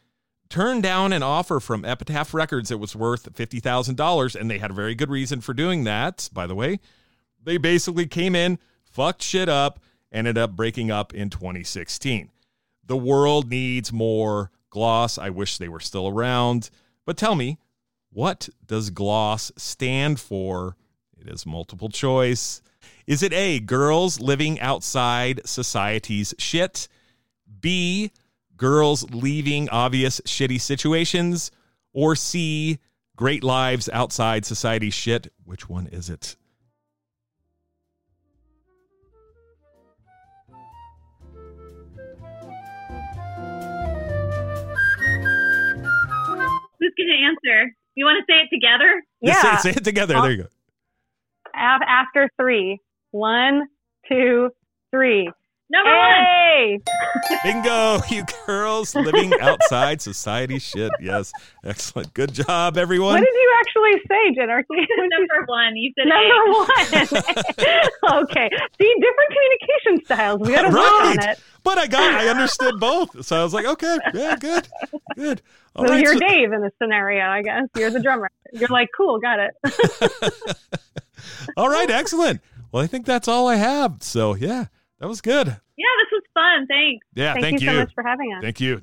turned down an offer from Epitaph Records that was worth $50,000, and they had a very good reason for doing that, by the way. They basically came in, fucked shit up, ended up breaking up in 2016. The world needs more gloss. I wish they were still around. But tell me, what does gloss stand for? It is multiple choice. Is it A, girls living outside society's shit? B, girls leaving obvious shitty situations? Or C, great lives outside society's shit? Which one is it? Answer? You want to say it together? Yeah. Say, say, it together. there you go. After three. One, two, three. Number hey! one. Bingo, you girls living outside society shit. Yes. Excellent. Good job, everyone. What did you actually say, Jenarchy? Number one. You said Number one. okay. See, different communication styles. We got to right. work on it. But I got, I understood both. So I was like, okay, yeah, good, good. All so right, you're so- Dave in this scenario, I guess. You're the drummer. You're like, cool, got it. all right, excellent. Well, I think that's all I have. So yeah, that was good. Yeah, this was fun. Thanks. Yeah, thank, thank you, you so much for having us. Thank you.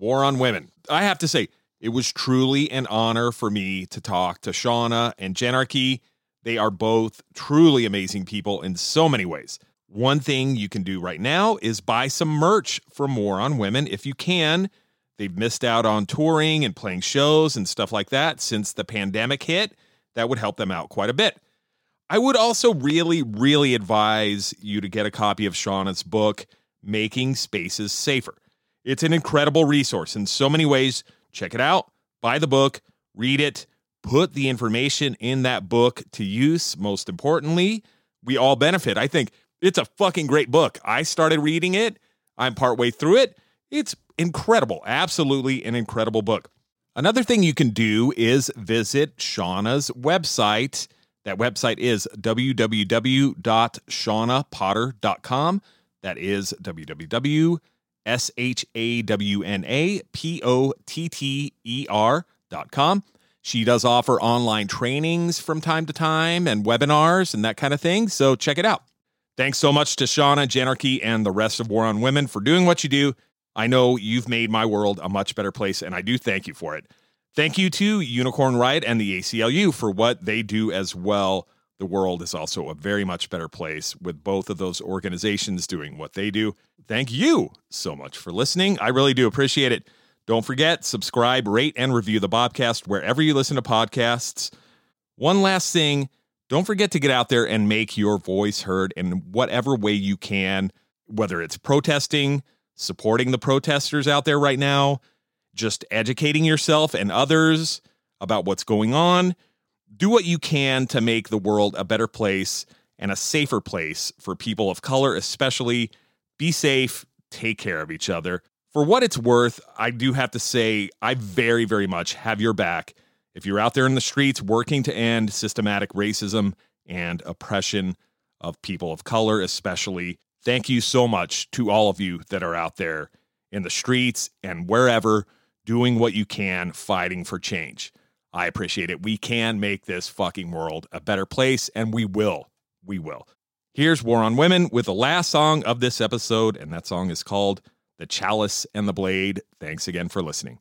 War on Women. I have to say, it was truly an honor for me to talk to Shawna and Jenarchy. They are both truly amazing people in so many ways. One thing you can do right now is buy some merch from War on Women if you can. They've missed out on touring and playing shows and stuff like that since the pandemic hit. That would help them out quite a bit. I would also really, really advise you to get a copy of Shawna's book, Making Spaces Safer. It's an incredible resource in so many ways. Check it out, buy the book, read it, put the information in that book to use. Most importantly, we all benefit. I think it's a fucking great book. I started reading it, I'm partway through it. It's incredible. Absolutely an incredible book. Another thing you can do is visit Shawna's website. That website is www.shawnapotter.com. That is www.shawnapotter.com. She does offer online trainings from time to time and webinars and that kind of thing. So check it out. Thanks so much to Shawna, Jenarchy, and the rest of War on Women for doing what you do. I know you've made my world a much better place, and I do thank you for it. Thank you to Unicorn Riot and the ACLU for what they do as well. The world is also a very much better place with both of those organizations doing what they do. Thank you so much for listening. I really do appreciate it. Don't forget, subscribe, rate, and review the Bobcast wherever you listen to podcasts. One last thing don't forget to get out there and make your voice heard in whatever way you can, whether it's protesting, supporting the protesters out there right now, just educating yourself and others about what's going on. Do what you can to make the world a better place and a safer place for people of color, especially. Be safe, take care of each other for what it's worth, I do have to say, I very, very much have your back. If you're out there in the streets working to end systematic racism and oppression of people of color, especially, thank you so much to all of you that are out there in the streets and wherever doing what you can fighting for change. I appreciate it. We can make this fucking world a better place, and we will. We will. Here's War on Women with the last song of this episode, and that song is called the Chalice and the Blade. Thanks again for listening.